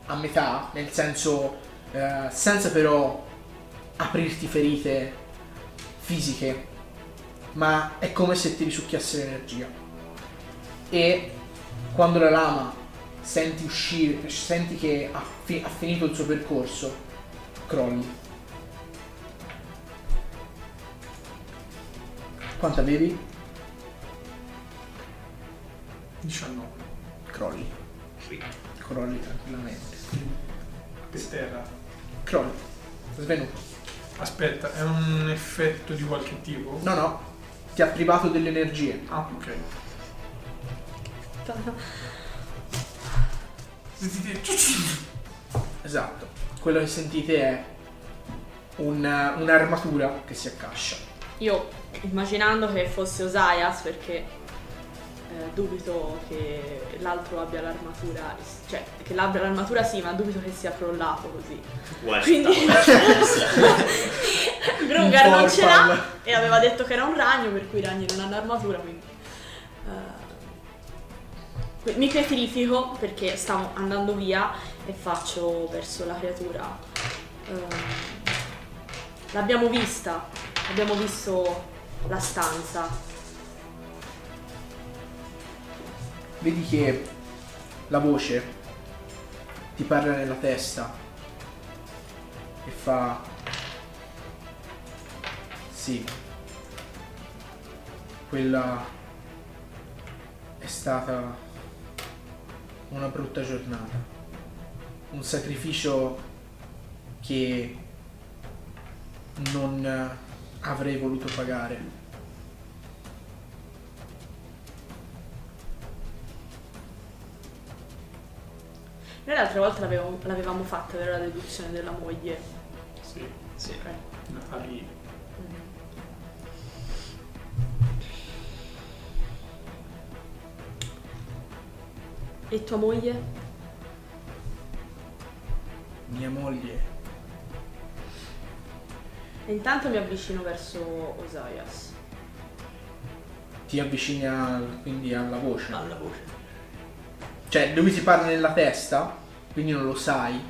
a metà, nel senso eh, senza però aprirti ferite fisiche, ma è come se ti risucchiasse l'energia. E quando la lama senti uscire, senti che ha, fi- ha finito il suo percorso, crolli. Quanto avevi? 19. Crolli. Crolli tranquillamente. Per terra. Crolli. Svenuto. Aspetta, è un effetto di qualche tipo? No, no. Ti ha privato delle energie. Ah, ok. Sentite. Esatto. Quello che sentite è un- un'armatura che si accascia. Io immaginando che fosse Osias perché eh, dubito che l'altro abbia l'armatura, cioè che l'abbia l'armatura sì, ma dubito che sia crollato così. One Quindi- shot. Grungar non ce l'ha e aveva detto che era un ragno, per cui i ragni non hanno armatura, quindi... eh, mi pietrifico perché stavo andando via e faccio verso la creatura. Ehm, l'abbiamo vista, abbiamo visto la stanza. Vedi che la voce ti parla nella testa e fa sì. Quella è stata una brutta giornata. Un sacrificio che non avrei voluto pagare Noi l'altra volta l'avevo- l'avevamo fatta, vero? La deduzione della moglie. Sì, Sì. Ok. Natalie. Mhm. E tua moglie? Mia moglie. E intanto mi avvicino verso Osias. Ti avvicini al- quindi alla voce. Alla voce. Cioè, lui ti parla nella testa, quindi non lo sai.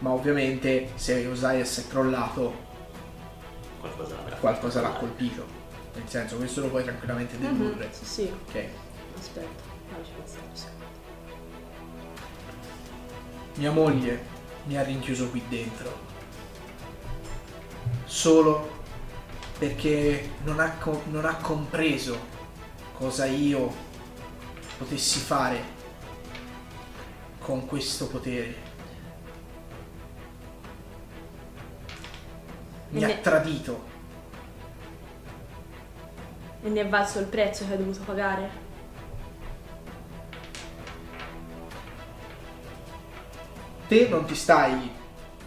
Ma ovviamente se Osias è crollato, Qualcosa l'avrà qualcosa l'ha colpito. Nel senso, questo lo puoi tranquillamente dedurre. Mhm, Sì, sì. Ok. Aspetta, pensare. Mia moglie mi ha rinchiuso qui dentro. Solo perché non ha, co- non ha compreso cosa io potessi fare con questo potere. Mi ha tradito. E ne è valso il prezzo che hai dovuto pagare? Te non ti stai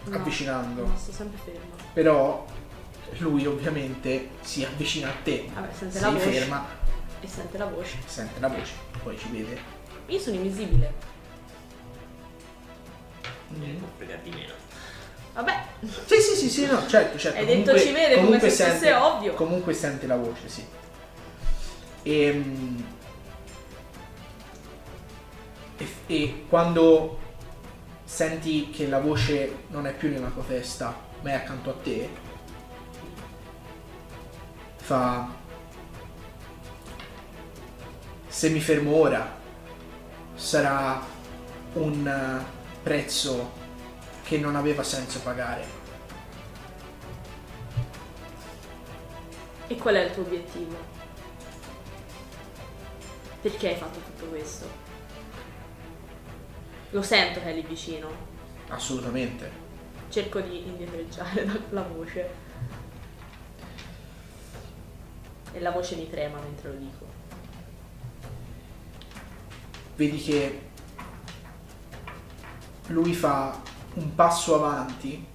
No. avvicinando, No, sto sempre fermo. però lui ovviamente si avvicina a te. Vabbè, sente Si la voce. ferma, E sente la voce. sente la voce, poi ci vede. Io sono invisibile. Mi può fregare di meno. Vabbè, Sì, sì, sì, sì, no, certo, certo. Hai detto ci vede come se fosse ovvio. Comunque sente la voce, sì. Ehm, E, e quando senti che la voce non è più nella tua testa, ma è accanto a te, fa... Se mi fermo ora, sarà un eh, prezzo che non aveva senso pagare. e qual è il tuo obiettivo? Perché hai fatto tutto questo? Lo sento che è lì vicino. Assolutamente. Cerco di indietreggiare dalla voce. E la voce mi trema mentre lo dico. Vedi che lui fa un passo avanti.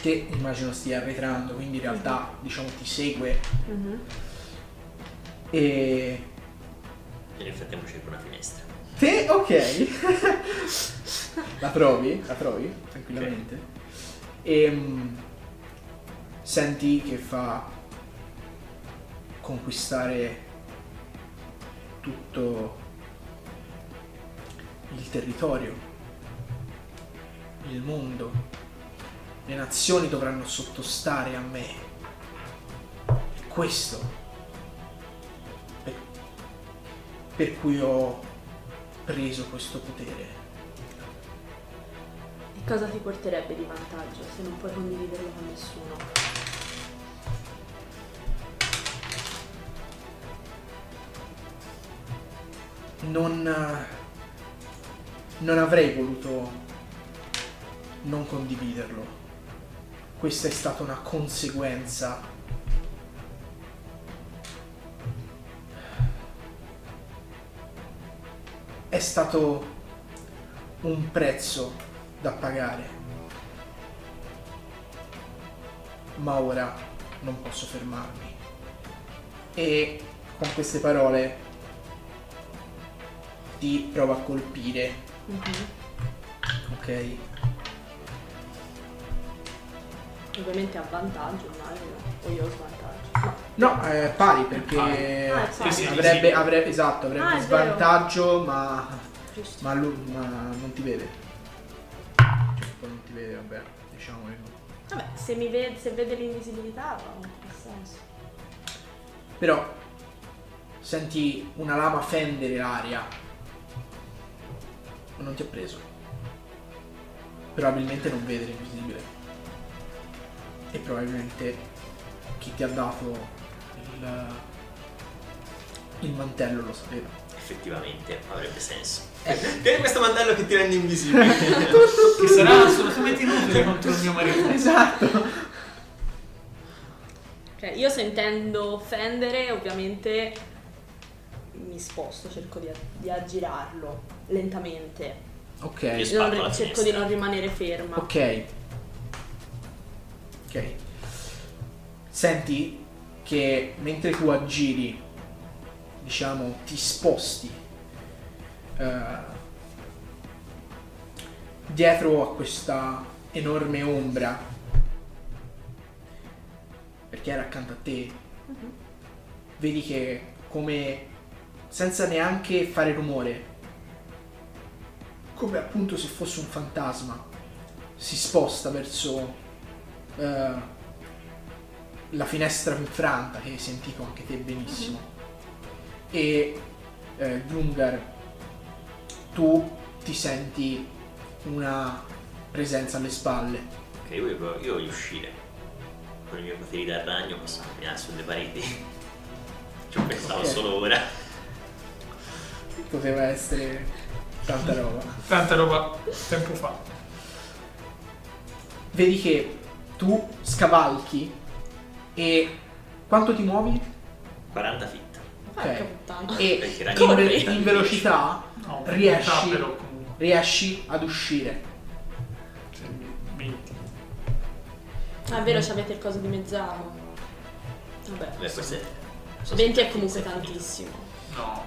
Te immagino stia arretrando, quindi in realtà diciamo ti segue e E nel frattempo cerco una finestra. Te, ok. la trovi? La trovi? Tranquillamente. E senti che fa conquistare tutto il territorio, il mondo. Le nazioni dovranno sottostare a me. Questo per, per cui ho preso questo potere. E cosa ti porterebbe di vantaggio se non puoi condividerlo con nessuno? Non, non avrei voluto non condividerlo. Questa è stata una conseguenza. È stato un prezzo da pagare. Ma ora non posso fermarmi. E con queste parole ti prova a colpire, ok? Ovviamente ha vantaggio, immagino. O io ho svantaggio. No, è pari perché Ah, è pari. Sì, sì, avrebbe, avrebbe- esatto, avrebbe Ah, svantaggio, ma, ma, lui, ma non ti vede. Cioè, poi non ti vede, vabbè, diciamo che no. Vabbè, se, mi vede, se vede l'invisibilità, ha senso. Però senti una lama fendere l'aria. Non ti ha preso. Probabilmente non vede l'invisibile. E probabilmente chi ti ha dato il, il mantello lo sapeva. Effettivamente avrebbe senso. Eh. Tieni questo mantello che ti rende invisibile. Che sarà assolutamente inutile contro il mio marito. Esatto. Cioè, io sentendo offendere, ovviamente mi sposto, cerco di, di aggirarlo lentamente. Ok. Io cerco finestra. di non rimanere ferma. Ok. Ok. Senti che mentre tu aggiri, diciamo, ti sposti eh, dietro a questa enorme ombra, perché era accanto a te, vedi che come senza neanche fare rumore, come appunto se fosse un fantasma, si sposta verso eh, la finestra infranta che hai sentito anche te benissimo. E eh, Gungar, tu ti senti una presenza alle spalle. Ok, io, io, io voglio uscire. Con i miei poteri da ragno posso camminare sulle pareti. Ci ho pensato Ok. solo ora. Poteva essere tanta roba. Tanta roba tempo fa. Vedi che tu scavalchi e quanto ti muovi? 40 feet. Ok. E in, ve- in 10. velocità No, Riesci- però riesci ad uscire. 20. Ah, è vero, ci avete il coso dimezzato. Vabbè. Beh, questo è... sono 20 è comunque 15 feet. tantissimo. No,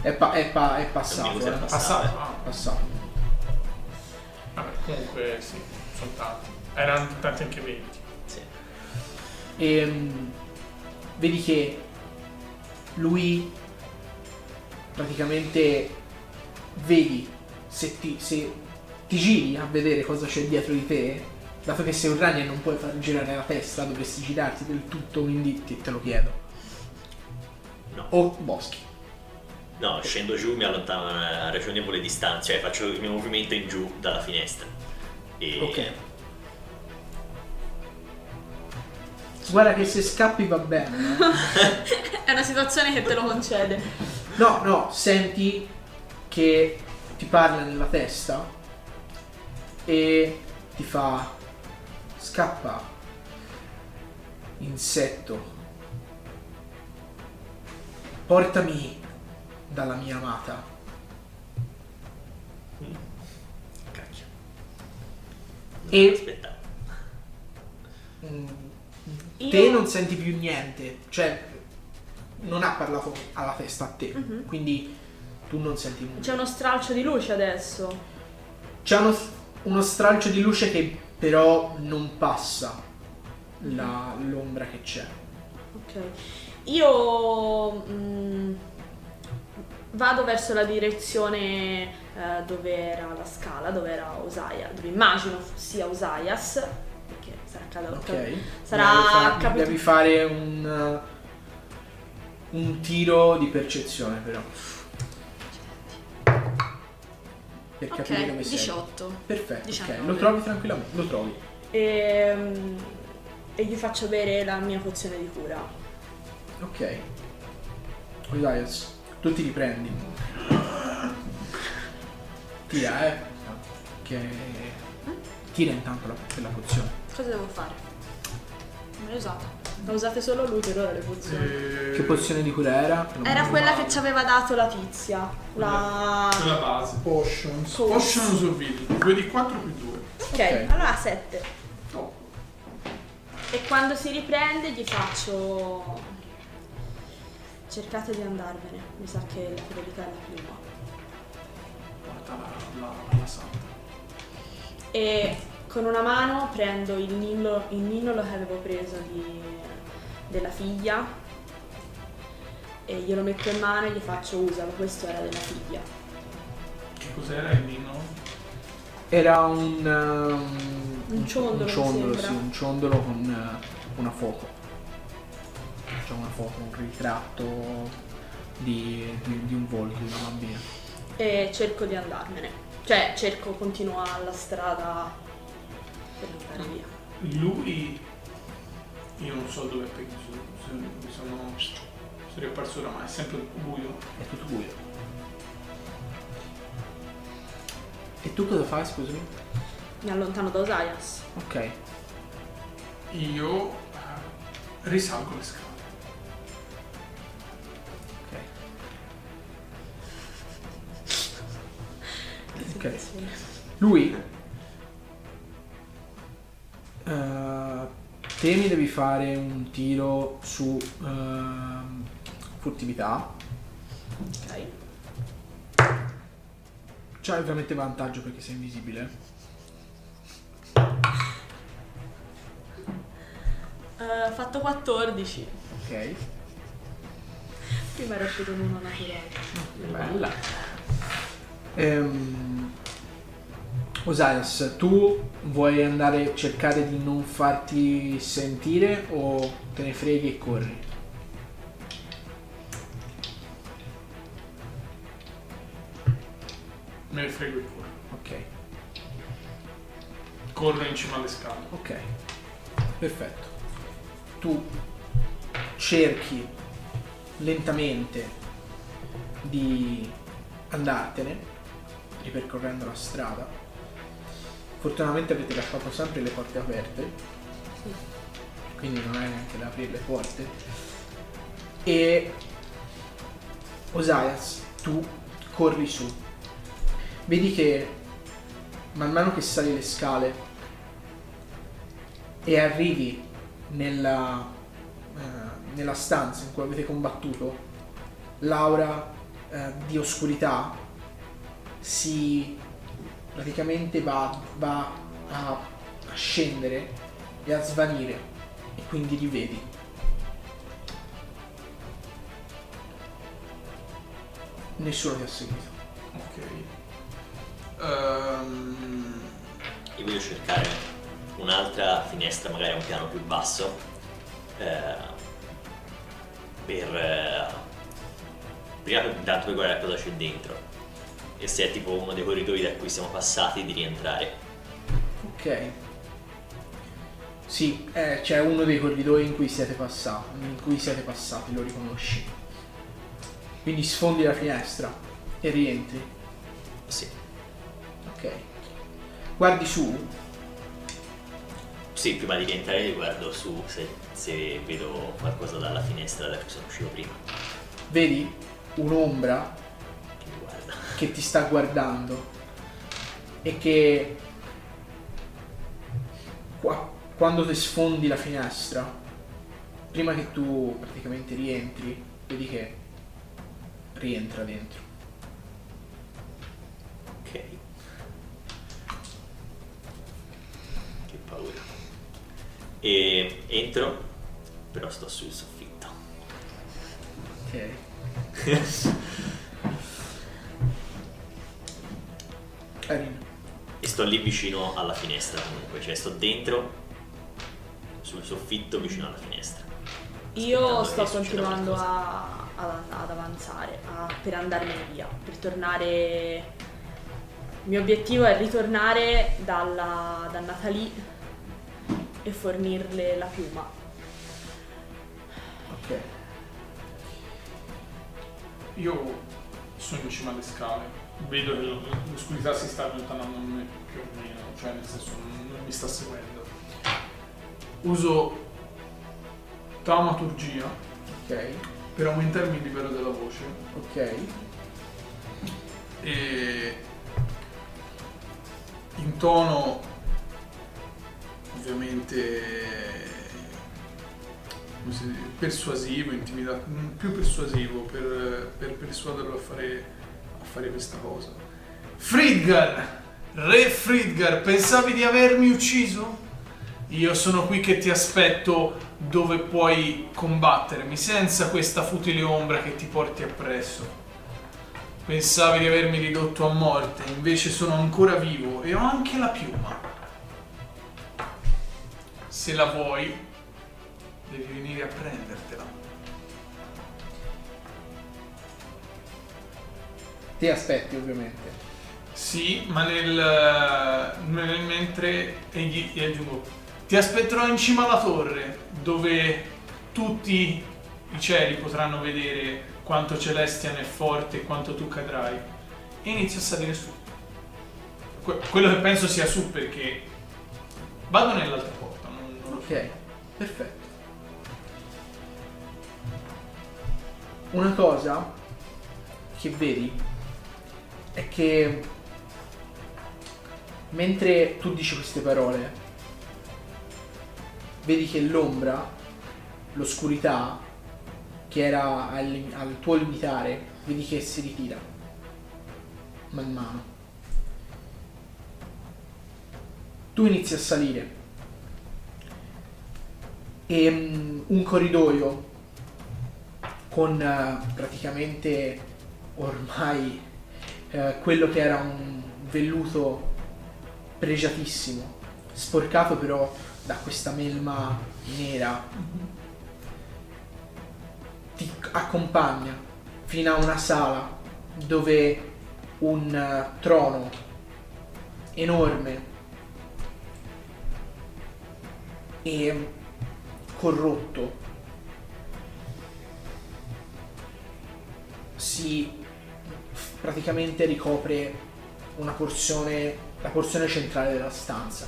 È, pa- è pa- è Un passato. è eh. passato. passato. Ah, Passato. vabbè, comunque sì, sono tanti. Erano tanti anche 20. Sì. E mm, vedi che lui praticamente vedi se ti, se ti giri a vedere cosa c'è dietro di te, dato che sei un ragno e non puoi far girare la testa, dovresti girarti del tutto, quindi ti- te lo chiedo. No. O boschi. No, scendo giù, mi allontano a una ragionevole distanza, cioè faccio il mio movimento in giù dalla finestra. E Ok. Guarda che se scappi va bene. eh. È una situazione che te lo concede. No, no, senti che ti parla nella testa e ti fa scappa insetto portami dalla mia amata Cacchio. E- Aspetta. Mm, Io- te non senti più niente cioè non ha parlato alla testa a te Mhm. quindi tu non senti nulla C'è uno stralcio di luce adesso. C'è uno, uno stralcio di luce che però non passa la- l'ombra che c'è. Ok. Io mm, vado verso la direzione eh, dove era la scala, dove era Osaya, dove immagino sia Osaias, perché sarà caduto. Ok? Sarà devi, fa- capito- devi fare un, un tiro di percezione però. Per capire Ok, dove sei. 18. Perfetto, ok. 19. Lo trovi tranquillamente, lo trovi. E, mm, e gli faccio bere la mia pozione di cura. Ok. Elias, tu ti riprendi. Tira, eh. Che... Tira intanto la, la pozione. Cosa devo fare? Non l'ho usata. L'ho usate solo lui per ora le pozioni. E... Che pozione di cura era? Era quella che ci aveva dato la tizia. La... Quella base. Potions. Cool. Potions of Healing. 2 di 4 più 2. Ok, Ok. allora 7. Oh. E quando si riprende gli faccio... Cercate di andarvene. Mi sa che la fidelità è la prima. Porta la, la, la santa. E con una mano prendo il, nillo, il ninnolo che avevo preso di- della figlia e glielo metto in mano e gli faccio usalo, questo era della figlia. Che cos'era il nino? Era un... um, Un ciondolo, Un ciondolo, sì, un ciondolo con uh, una foto. C'è una foto, un ritratto di, di- di un volto di una bambina. E cerco di andarmene. Cioè, cerco, continuo la strada per andare via. Lui. Io non so dove è perché mi sono, sono riapparso oramai, è sempre buio. È tutto buio. E tu cosa fai, scusami? Mi allontano da Osaias. Ok. Io risalgo le scale. Lui eh, te mi devi fare un tiro su ehm, furtività. Ok. C'hai ovviamente vantaggio perché sei invisibile. Eh, fatto 14. Ok. Prima ero uscito in uno naturale. Bella. Ehm, Osiris, tu vuoi andare a cercare di non farti sentire o te ne freghi e corri? Me ne frego il cuore. Ok, Corro in cima alle scale. ok. Perfetto. Tu cerchi lentamente di andartene, ripercorrendo la strada. Fortunatamente avete lasciato sempre le porte aperte, quindi non hai neanche da aprire le porte. E Osias, tu corri su. Vedi che man mano che sali le scale e arrivi nella, eh, nella stanza in cui avete combattuto, l'aura eh, di oscurità si praticamente va, va a, a scendere e a svanire e quindi rivedi. Nessuno ti ha seguito. Ok. Ehm, Io voglio cercare un'altra finestra, magari a un piano più basso, eh, per... eh, prima intanto per guardare cosa c'è dentro. E se è tipo uno dei corridoi da cui siamo passati di rientrare. Ok. Sì, eh, c'è uno dei corridoi in cui siete passati, in cui siete passati, lo riconosci. Quindi sfondi la finestra e rientri. Sì. Ok. Guardi su, Sì, prima di rientrare guardo su se, se vedo qualcosa dalla finestra da cui sono uscito prima. vedi un'ombra. Che ti sta guardando e che qua- quando ti sfondi la finestra, prima che tu praticamente rientri, vedi che rientra dentro. Ok. Che paura. E entro, però sto sul soffitto. Ok. Carino. E sto lì vicino alla finestra comunque, cioè sto dentro sul soffitto vicino alla finestra. Io sto continuando qualcosa. a, ad, ad avanzare, a- per andarmene via, per tornare... Il mio obiettivo è ritornare dalla, da Natalie e fornirle la piuma. Ok. io sono in cima alle scale. Vedo che l'oscurità si sta allontanando da me più o meno, cioè nel senso non, mi sta seguendo. Uso taumaturgia Ok. per aumentarmi il livello della voce Ok. e in tono ovviamente come si dice, persuasivo, intimidato, più persuasivo per, per persuaderlo a fare, fare questa cosa. Fridgar! Re Fridgar, pensavi di avermi ucciso? Io sono qui che ti aspetto dove puoi combattermi senza questa futile ombra che ti porti appresso. Pensavi di avermi ridotto a morte, invece sono ancora vivo e ho anche la piuma. Se la vuoi, devi venire a prendertela. Ti aspetti ovviamente. Sì, ma nel, nel- mentre e gli, gli aggiungo, ti aspetterò in cima alla torre, dove tutti i cieli potranno vedere quanto Celestian è forte e quanto tu cadrai. E inizio a salire su. Que- quello che penso sia su perché vado nell'altra porta. Non, non. Ok, perfetto. Una cosa che vedi è che mentre tu dici queste parole, vedi che l'ombra, l'oscurità che era al, al tuo limitare, vedi che si ritira man mano. Tu inizi a salire e mm, un corridoio con eh, praticamente ormai eh, quello che era un velluto pregiatissimo, sporcato però da questa melma nera, ti accompagna fino a una sala dove un uh, trono enorme e corrotto si praticamente ricopre una porzione, la porzione centrale della stanza.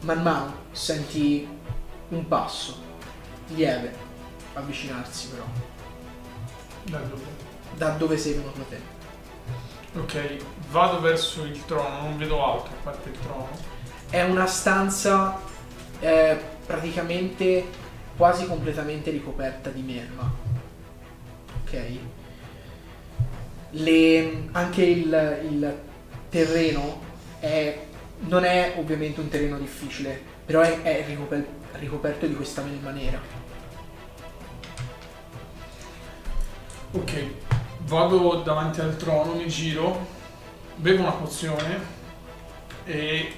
Man mano senti un passo lieve avvicinarsi però Da dove? da dove sei venuto te. Ok, vado verso il trono, non vedo altro a parte il trono. È una stanza eh, praticamente quasi completamente ricoperta di melma. Ok? Le- anche il, il terreno è- non è ovviamente un terreno difficile, però è, è ricoper- ricoperto di questa melma nera. Ok, vado davanti al trono, mi giro, bevo una pozione e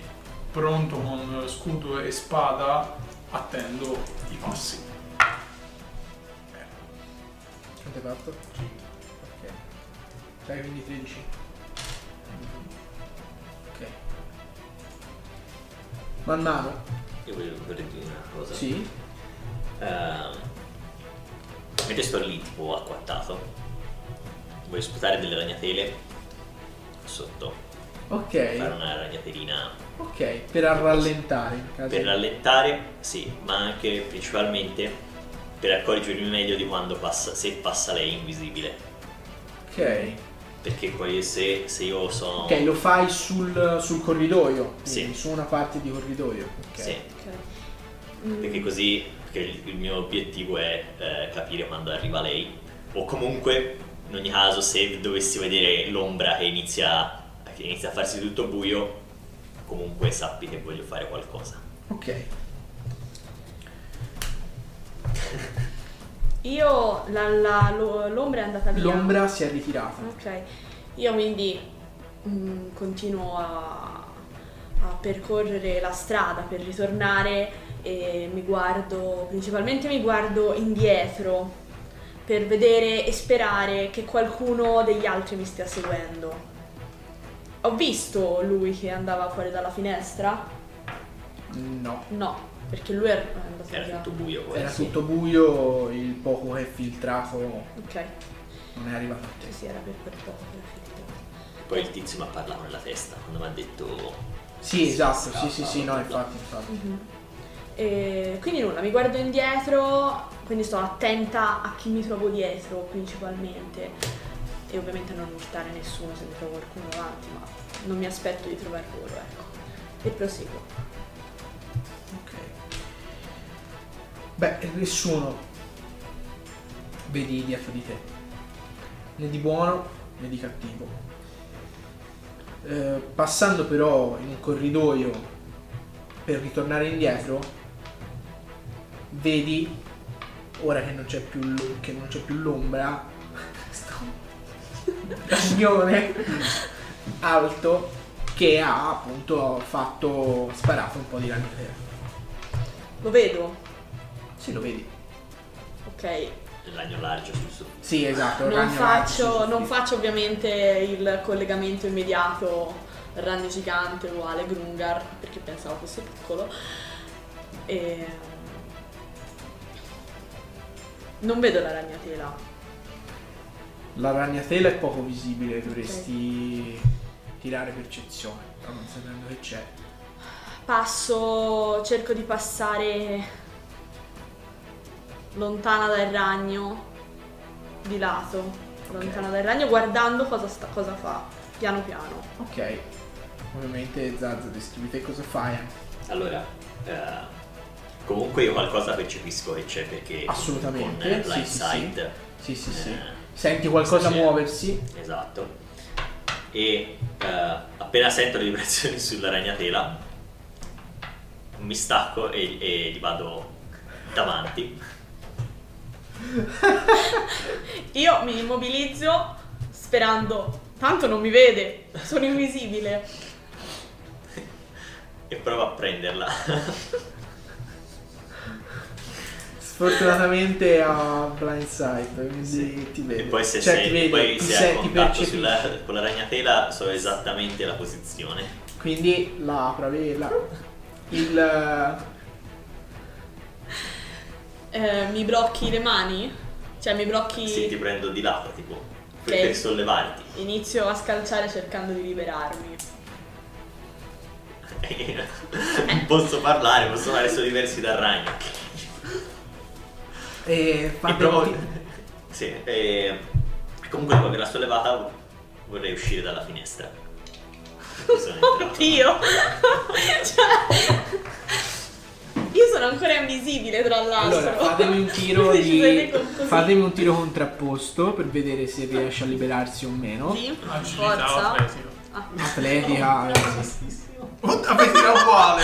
pronto con scudo e spada attendo i passi. Quanto hai fatto? Ok. Cioè quindi 13. Ok. Man mano? Io voglio dire una cosa. Sì. Ehm, mentre sto lì tipo acquattato, voglio sputare delle ragnatele sotto, Ok. fare una ragnaterina Ok, per rallentare in caso. per rallentare, sì, ma anche principalmente per accorgermi meglio di quando passa, se passa lei invisibile. Ok. Perché poi se, se io sono... Ok, lo fai sul, sul corridoio. Sì. Su una parte di corridoio. Ok. Sì, Ok. Mm, perché così perché il, il mio obiettivo è eh, capire quando arriva lei. O comunque, in ogni caso, se dovessi vedere l'ombra che inizia, che inizia a farsi tutto buio, comunque sappi che voglio fare qualcosa. Ok. Io, la- la- lo- l'ombra è andata via. L'ombra si è ritirata. Ok, io quindi mm, continuo a, a percorrere la strada per ritornare e mi guardo, principalmente mi guardo indietro per vedere e sperare che qualcuno degli altri mi stia seguendo. Ho visto lui che andava fuori dalla finestra? No. No, perché lui è andato Era via. tutto buio poi. Era sì. tutto buio, il poco che è filtrato Ok, non è arrivato a te. sì, era per quel poco filtrato. Poi il tizio mi ha parlato nella testa quando mi ha detto... Sì, esatto, sì, sì, sì, no, infatti, infatti. Mhm. E quindi nulla, mi guardo indietro, quindi sto attenta a chi mi trovo dietro principalmente e ovviamente non urtare nessuno se mi trovo qualcuno davanti, ma non mi aspetto di trovare loro, ecco. E proseguo. Ok. Beh, nessuno vedi dietro di te. Né di buono né di cattivo. Eh, passando però in un corridoio per ritornare indietro, vedi, ora che non c'è più, più l'ombra, cagnone alto che ha appunto fatto, sparato un po' di ragnatele. Lo vedo, Sì, lo vedi. ok. Il ragno largo sul suo... Sì, esatto. il Non ragno faccio, sì, non faccio ovviamente il collegamento immediato ragno gigante uguale Grungar perché pensavo fosse piccolo. E... Non vedo la ragnatela. La ragnatela è poco visibile, dovresti tirare percezione, però non sapendo che c'è. Passo, cerco di passare lontana dal ragno di lato, lontano dal ragno, guardando cosa, sta- cosa fa, piano piano. Ok. Ovviamente Zazza descrivi te cosa fai. Allora, eh, comunque io qualcosa percepisco che c'è perché Assolutamente, con eh, sì, sì, Sì, sì, sì. eh, Senti qualcosa sì. muoversi? esatto. E eh, appena sento le vibrazioni sulla ragnatela, mi stacco e, e gli vado davanti. Io mi immobilizzo sperando, tanto non mi vede, sono invisibile. e provo a prenderla. Sfortunatamente ha blindsight, quindi Sì. ti vede. E poi se Cioè, sei, ti poi ti se se- hai ti contatto sulla, con la ragnatela so esattamente la posizione. Quindi la pravela. Il Eh, mi blocchi le mani? Cioè mi blocchi... Sì, ti prendo di lato, tipo, per, Ok. per sollevarti. Inizio a scalciare cercando di liberarmi. non posso parlare, posso fare solo diversi dal ragno. E E provo- Sì, e comunque dopo averla sollevata vorrei uscire dalla finestra. Oddio! cioè... Io sono ancora invisibile tra l'altro. Allora, fatemi un tiro di fatemi un tiro contrapposto per vedere se riesce a liberarsi o meno. Sì, Agilità forza. atletica. Atletica, eh, Oh, Atletica uguale.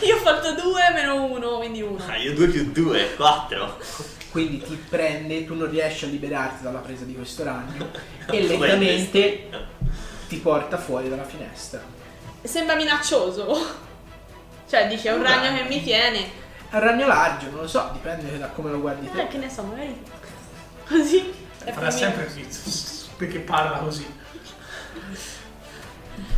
Io ho fatto 2 meno 1, quindi 1. Ah, io 2 più 2, 4. Quindi ti prende, tu non riesci a liberarti dalla presa di questo ragno e lentamente ti porta fuori dalla finestra. Sembra minaccioso. Cioè, dice, è un ragno che mi tiene. È un ragno largo, non lo so, dipende da come lo guardi Eh, te. che ne so, magari così. Farà sempre così. Perché parla così.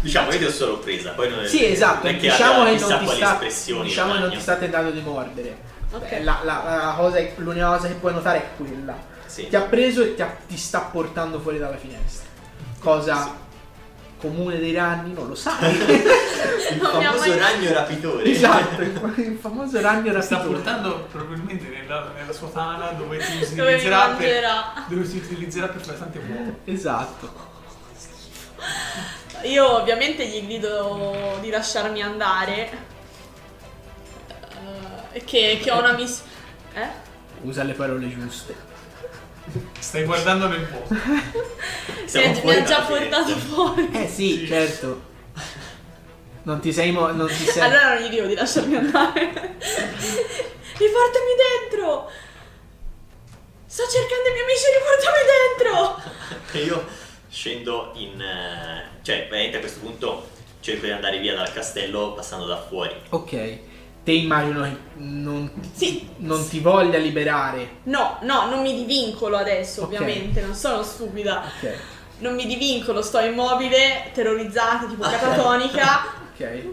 Diciamo, io ti ho solo presa, poi non Sì, esatto, non è che diciamo abbia che non ti sta, diciamo che non ti sta tentando di mordere. Ok. Eh, La, la- la cosa, l'unica cosa che puoi notare è quella. Sì. Ti ha preso e ti, ha- ti sta portando fuori dalla finestra. Cosa comune dei ragni, non lo sai. Il Non famoso mai- ragno rapitore. esatto, il, il famoso ragno Sta rapitore. portando probabilmente nella, nella sua tana dove ti Dove utilizzerà per, mangerà. dove ti utilizzerà per fare tante uova. Esatto. Io ovviamente gli grido di lasciarmi andare. Eh, che, che ho una missione. Eh? Usa le parole giuste. Stai guardando nel vuoto. Siamo mi, ha- già portato fuori. Eh sì, Sì. certo. Non ti sei mo- non ti sei Allora non gli dico di lasciarmi andare. Riportami dentro! Sto cercando i miei amici, riportami dentro! E io scendo in... eh, cioè, veramente a questo punto cerco di andare via dal castello passando da fuori. Ok. Te immagino che non, Sì. non ti voglia liberare. No, no, non mi divincolo adesso, Ok. ovviamente, non sono stupida. Ok. Non mi divincolo, sto immobile, terrorizzata, tipo catatonica. Ok.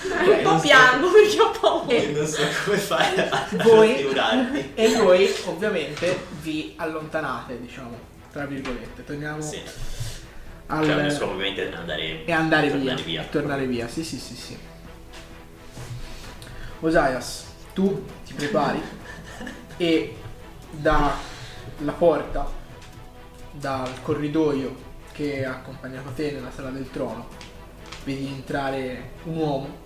Un po' piango perché ho paura. E non so come fare a Voi-. E voi ovviamente vi allontanate, diciamo, tra virgolette. Torniamo Sì. al Cioè, il mio scopo ovviamente è andare, e andare via, tornare via. e tornare via. Sì, sì, sì, sì. Osaias, tu ti prepari e dalla porta, dal corridoio che ha accompagnato te nella sala del trono, vedi entrare un uomo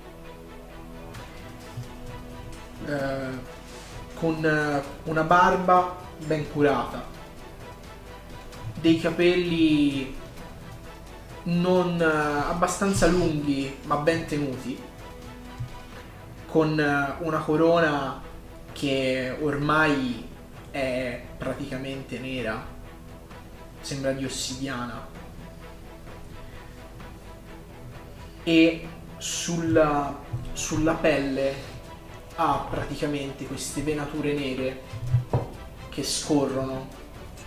eh, con una barba ben curata, dei capelli non eh, abbastanza lunghi ma ben tenuti, con eh, una corona che ormai è praticamente nera, sembra di ossidiana. E sulla, sulla pelle ha praticamente queste venature nere che scorrono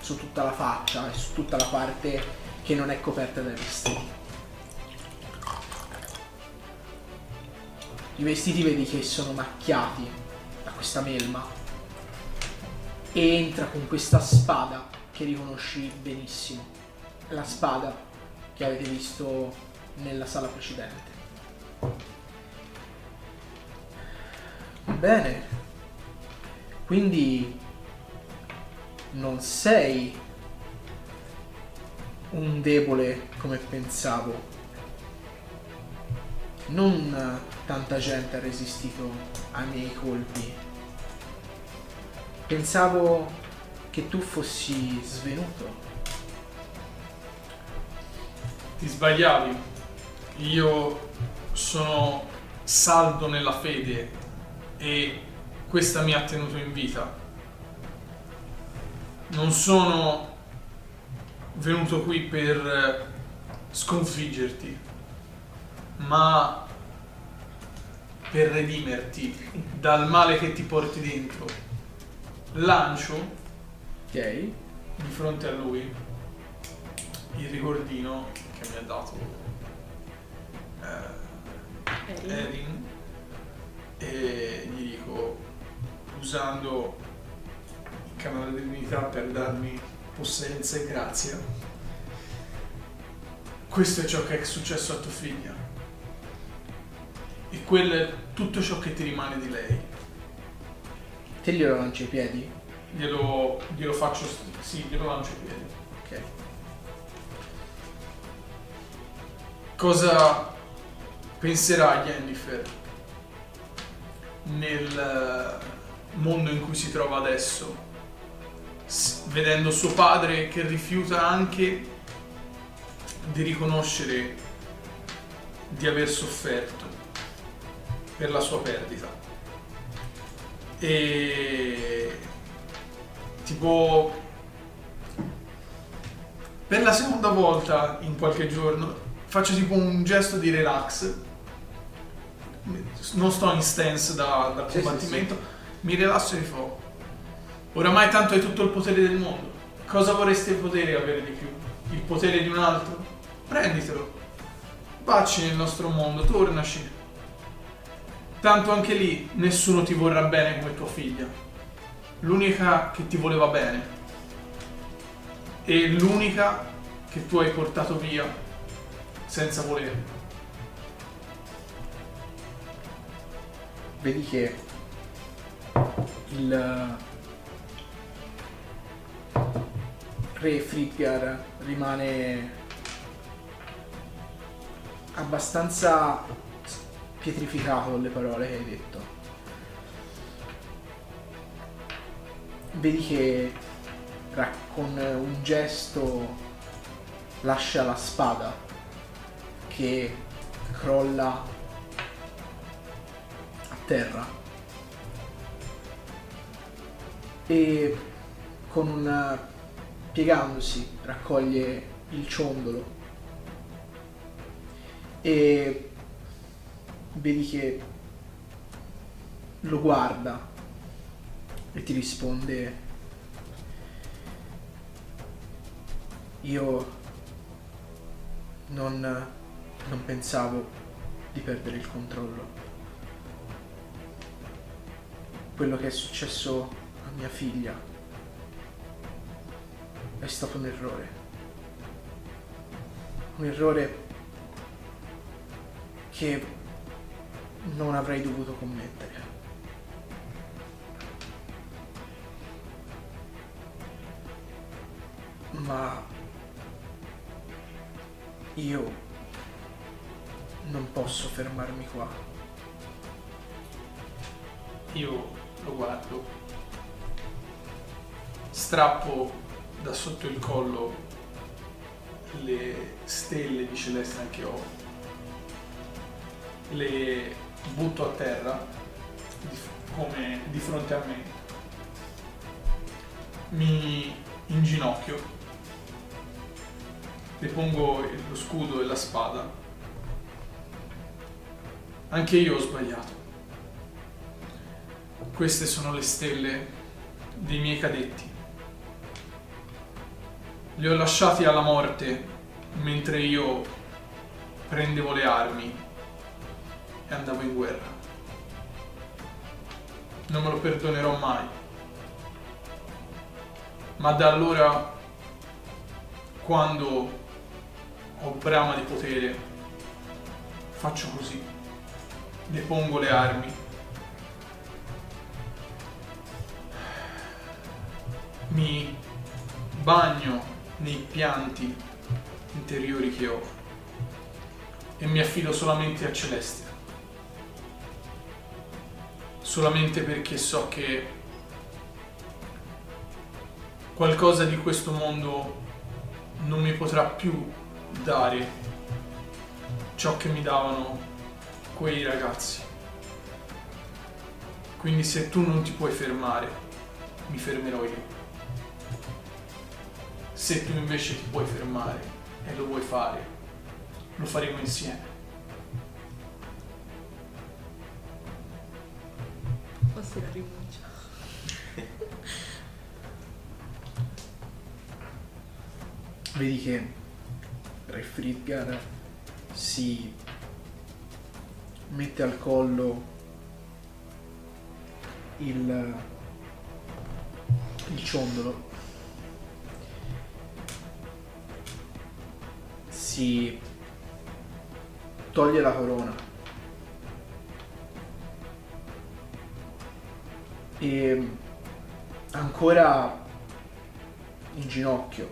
su tutta la faccia e su tutta la parte che non è coperta dai vestiti. I vestiti vedi che sono macchiati da questa melma e entra con questa spada che riconosci benissimo. La spada che avete visto nella sala precedente. Bene, quindi non sei un debole come pensavo. Non tanta gente ha resistito ai miei colpi. Pensavo che tu fossi svenuto. Ti sbagliavi. Io sono saldo nella fede e questa mi ha tenuto in vita. Non sono venuto qui per sconfiggerti, ma per redimerti dal male che ti porti dentro. Lancio Ok? di fronte a lui il ricordino che mi ha dato eh, Erin e gli dico usando il canale dell'unità per darmi possenza e grazia. Questo è ciò che è successo a tua figlia. E quello è tutto ciò che ti rimane di lei. Te glielo lanci ai piedi? glielo, glielo faccio sì glielo lancio ai piedi. Ok. Cosa penserà Yennefer nel eh, mondo in cui si trova adesso, vedendo suo padre che rifiuta anche di riconoscere di aver sofferto per la sua perdita. E tipo per la seconda volta in qualche giorno faccio tipo un gesto di relax. Non sto in stance da, da Sì, sì, combattimento, mi rilasso e rifò. Oramai tanto hai tutto il potere del mondo. Cosa vorresti potere avere di più? Il potere di un altro? Prenditelo. Vacci nel nostro mondo, tornaci. Tanto anche lì nessuno ti vorrà bene come tua figlia. L'unica che ti voleva bene e l'unica che tu hai portato via senza volerlo. Vedi che il re Friggar rimane abbastanza pietrificato dalle parole che hai detto. Vedi che con un gesto lascia la spada che crolla a terra e con un piegandosi raccoglie il ciondolo. E vedi che lo guarda e ti risponde io non, non pensavo di perdere il controllo. Quello che è successo a mia figlia è stato un errore. Un errore che non avrei dovuto commettere. Ma io non posso fermarmi qua. Io lo guardo, strappo da sotto il collo le stelle di Celestia che ho, le butto a terra come di fronte a me, mi inginocchio, le pongo lo scudo e la spada. Anche io ho sbagliato. Queste sono le stelle dei miei cadetti. Li ho lasciati alla morte mentre io prendevo le armi e andavo in guerra. Non me lo perdonerò mai. Ma da allora, quando ho brama di potere, faccio così. Depongo le armi mi bagno nei pianti interiori che ho e mi affido solamente a Celestia. Solamente perché so che qualcosa di questo mondo non mi potrà più dare ciò che mi davano quei ragazzi. Quindi se tu non ti puoi fermare, mi fermerò io. Se tu invece ti puoi fermare e lo vuoi fare, lo faremo insieme. Forse la rinuncia. Vedi che Re Fridgar si mette al collo il, il ciondolo, si toglie la corona e ancora in ginocchio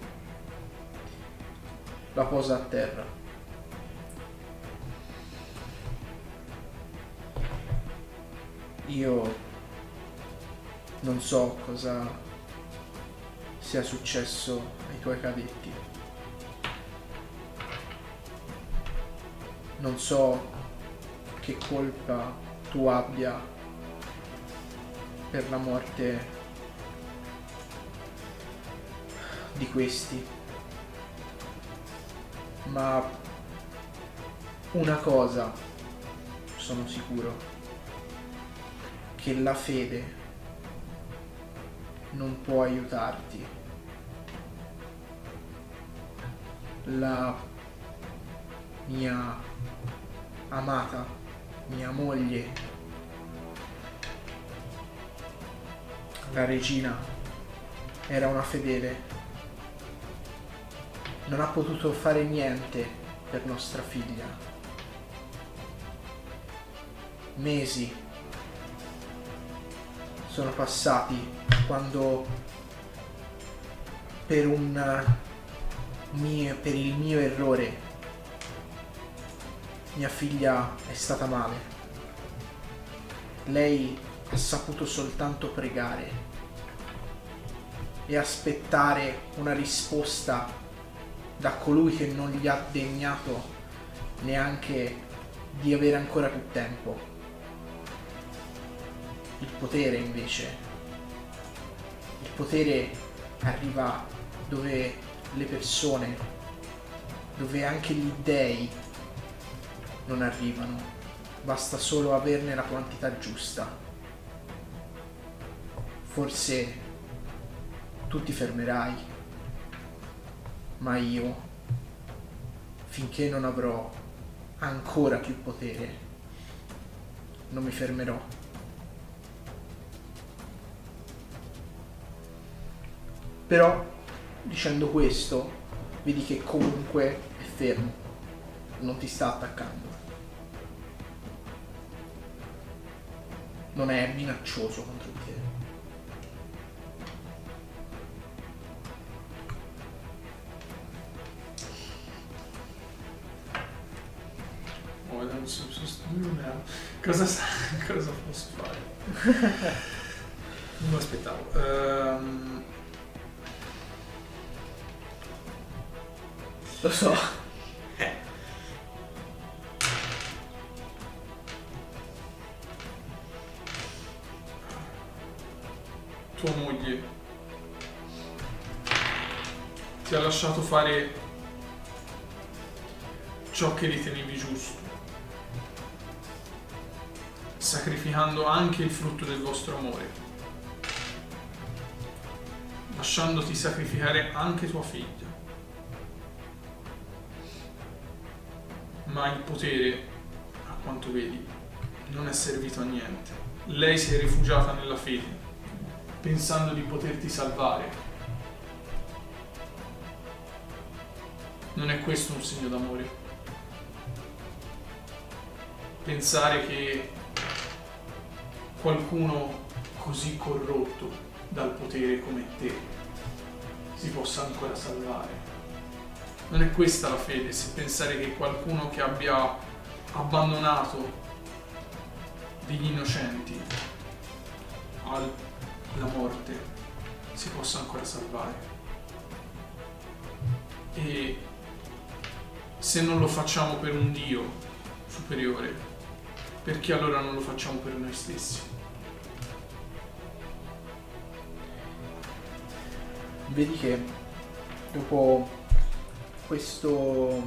la posa a terra. Io non so cosa sia successo ai tuoi cadetti. Non so che colpa tu abbia per la morte di questi ma una cosa sono sicuro, che la fede non può aiutarti. La mia amata, mia moglie, la regina, era una fedele non ha potuto fare niente per nostra figlia. Mesi sono passati quando per un mio, per il mio errore mia figlia è stata male. Lei ha saputo soltanto pregare e aspettare una risposta da colui che non gli ha degnato neanche di avere ancora più tempo. Il potere invece, il potere arriva dove le persone, dove anche gli dèi non arrivano, basta solo averne la quantità giusta. Forse tu ti fermerai ma io, finché non avrò ancora più potere, non mi fermerò. Però, dicendo questo, vedi che comunque è fermo, non ti sta attaccando. Non è minaccioso contro di te. non so, non cosa, cosa posso fare? non lo aspettavo. Um... Lo so. Tua moglie ti ha lasciato fare ciò che ritenevi giusto sacrificando anche il frutto del vostro amore, lasciandoti sacrificare anche tua figlia. Ma il potere, a quanto vedi, non è servito a niente. Lei si è rifugiata nella fede, pensando di poterti salvare. Non è questo un segno d'amore? Pensare che qualcuno così corrotto dal potere come te si possa ancora salvare. Non è questa la fede, se pensare che qualcuno che abbia abbandonato degli innocenti alla morte si possa ancora salvare. E se non lo facciamo per un Dio superiore, perché allora non lo facciamo per noi stessi? Vedi che dopo questo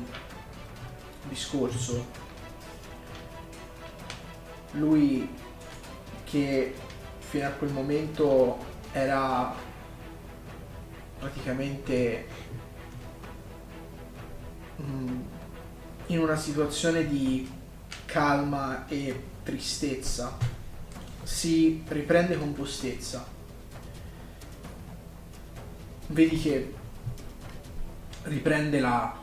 discorso lui che fino a quel momento era praticamente mm, in una situazione di calma e tristezza. Si riprende compostezza vedi che riprende la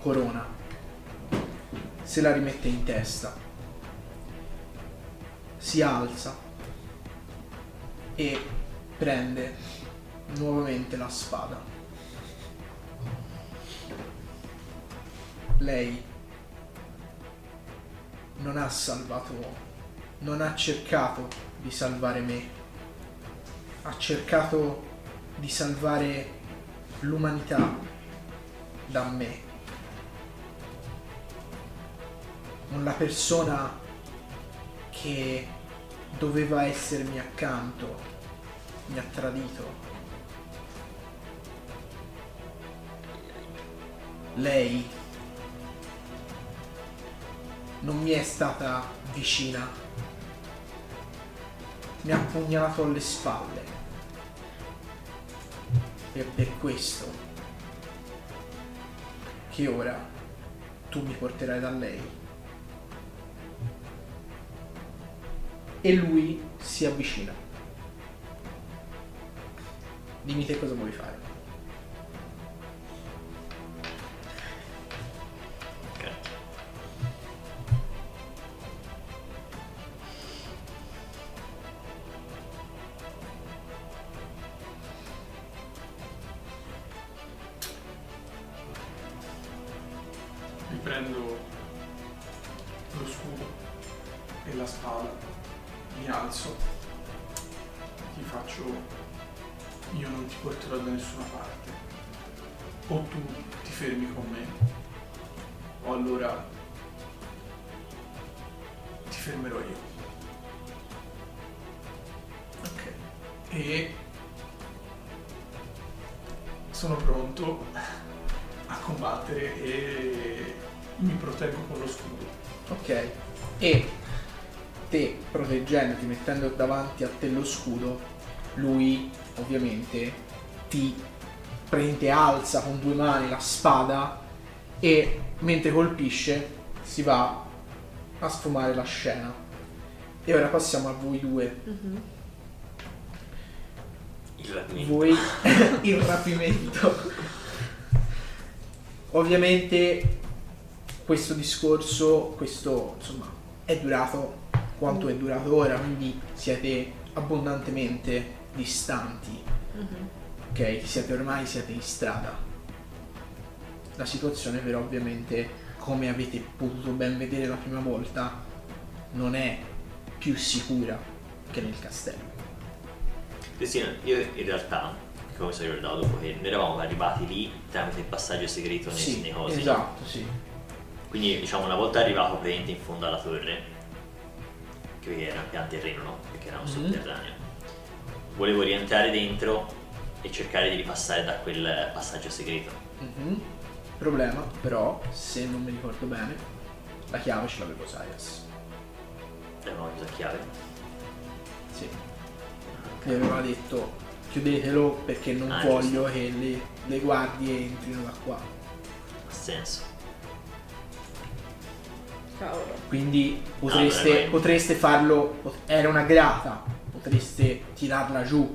corona. Se la rimette in testa. Si alza e prende nuovamente la spada. Lei non ha salvato, non ha cercato di salvare me, ha cercato di salvare l'umanità da me. La persona che doveva essermi accanto mi ha tradito. Lei non mi è stata vicina, mi ha pugnato alle spalle. E per questo che ora tu mi porterai da lei. E lui si avvicina. Dimmi te cosa vuoi fare. Lo scudo, lui ovviamente ti prende, alza con due mani la spada e mentre colpisce si va a sfumare la scena. E ora passiamo a voi due. Mhm. Il rapimento. Voi il rapimento. Ovviamente questo discorso, questo insomma, è durato quanto è durato ora, quindi siete abbondantemente distanti, Mhm. ok? Siete ormai siete in strada. La situazione però ovviamente, come avete potuto ben vedere la prima volta, non è più sicura che nel castello. Cristina, io in realtà, come sono ricordato dopo che noi eravamo arrivati lì tramite il passaggio segreto nei, Sì, nei cosi. esatto, sì. Quindi diciamo una volta arrivato praticamente in fondo alla torre, che era pian terreno, no? Perché eravamo Mhm. sotterraneo. Volevo rientrare dentro e cercare di ripassare da quel passaggio segreto. Mhm. Problema, però, se non mi ricordo bene, la chiave ce l'aveva Sarias. Avevamo chiuso a chiave. Sì. Gli aveva detto chiudetelo perché non Ah, voglio che le, le guardie entrino da qua. Ha senso. Cavolo. Quindi potreste, Ah, beh, vai. potreste farlo. pot- Era una grata, potreste tirarla giù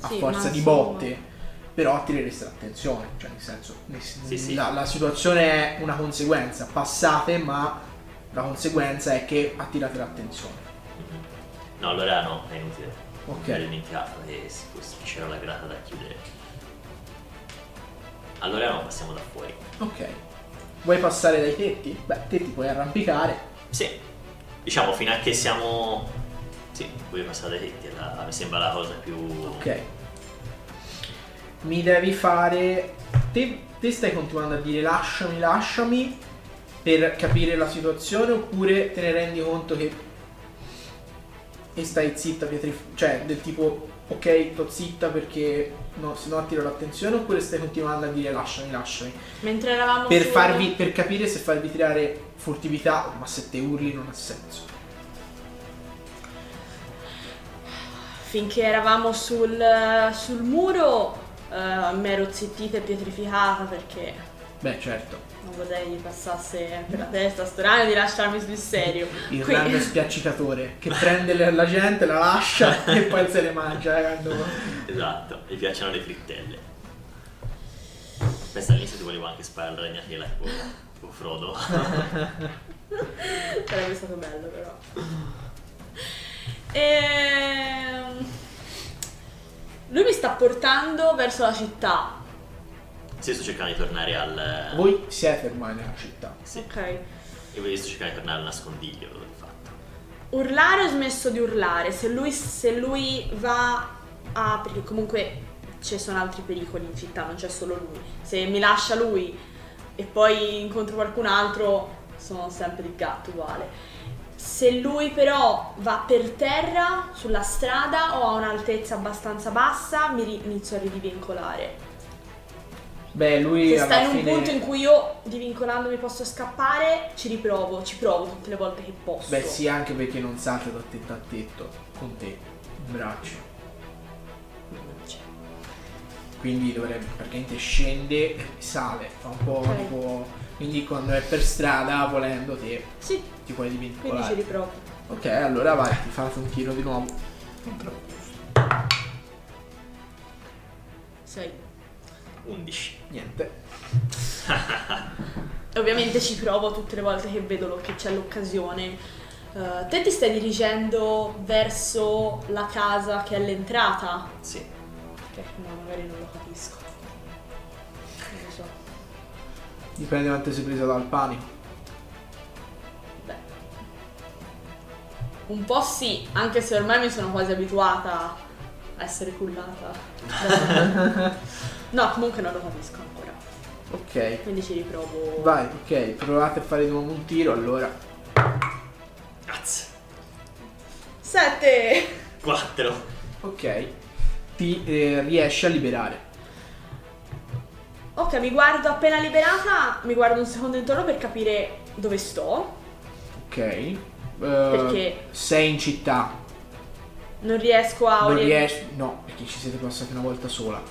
a Sì, forza di botte. Però attirereste l'attenzione, cioè nel senso, Sì, sì. La, la situazione è una conseguenza, passate, ma la conseguenza è che attirate l'attenzione. No, allora no, è inutile. Ok. Che fosse- c'era la grata da chiudere. Allora no, passiamo da fuori. Ok. Vuoi passare dai tetti? Beh, te ti puoi arrampicare. Sì, diciamo fino a che siamo... Sì, puoi passare dai tetti, la- mi sembra la cosa più... Ok. Mi devi fare. Te, te stai continuando a dire lasciami, lasciami per capire la situazione oppure te ne rendi conto che. E stai zitta, Pietrif- cioè del tipo ok, sto zitta perché no, se no attiro l'attenzione oppure stai continuando a dire lasciami, lasciami. Mentre eravamo Per, su- farvi, per capire se farvi tirare furtività, ma se te urli non ha senso. Finché eravamo sul, sul muro eh, mi ero zittita e pietrificata perché Beh, certo. Non vorrei gli passasse per la testa sto ragno di lasciarmi sul serio. Il Qui- ragno spiaccicatore che prende la gente, la lascia e poi se le mangia. eh, quando- Esatto, gli piacciono le frittelle. Questa all'inizio ti volevo anche sparare la ragnatela tipo, tipo Frodo. Sarebbe stato bello però. Ehm, Lui mi sta portando verso la città. Sì, sto cercando di tornare al... Voi siete ormai nella città. Sì, Ok. io voglio sto cercando di tornare al nascondiglio l'ho fatto. Urlare ho smesso di urlare. Se lui, se lui va a. perché comunque ci sono altri pericoli in città, non c'è solo lui. Se mi lascia lui e poi incontro qualcun altro, sono sempre il gatto uguale. Se lui però va per terra, sulla strada o a un'altezza abbastanza bassa, mi ri- inizio a ridivincolare. Beh, lui Se sta in un fine... punto in cui io divincolandomi posso scappare, ci riprovo, ci provo tutte le volte che posso. Beh, sì, anche perché non salta da tetto a tetto con te, in braccio. Cioè, Quindi dovrebbe, praticamente scende e sale, fa un po' Ok. tipo... Quindi quando è per strada, volendo te, Sì, ti puoi quindi ci riprovo. Ok, allora vai, ti fate un tiro di nuovo. Sei. 11. Niente. Ovviamente ci provo tutte le volte che vedo lo- che c'è l'occasione. Eh, te ti stai dirigendo verso la casa che è l'entrata? Sì. Ok, no, magari non lo capisco. Non lo so. Dipende quanto sei preso dal panico. Beh. Un po' sì, anche se ormai mi sono quasi abituata a essere cullata. no, comunque non lo capisco ancora. Ok. Quindi ci riprovo. Vai, ok, provate a fare di nuovo un tiro, allora. Cazzo. Sette! 4. Ok. Ti eh, riesci a liberare. Ok, mi guardo appena liberata, mi guardo un secondo intorno per capire dove sto. Ok. Eh, Perché? Sei in città. Non riesco a Non riesci. No, perché ci siete passati una volta sola.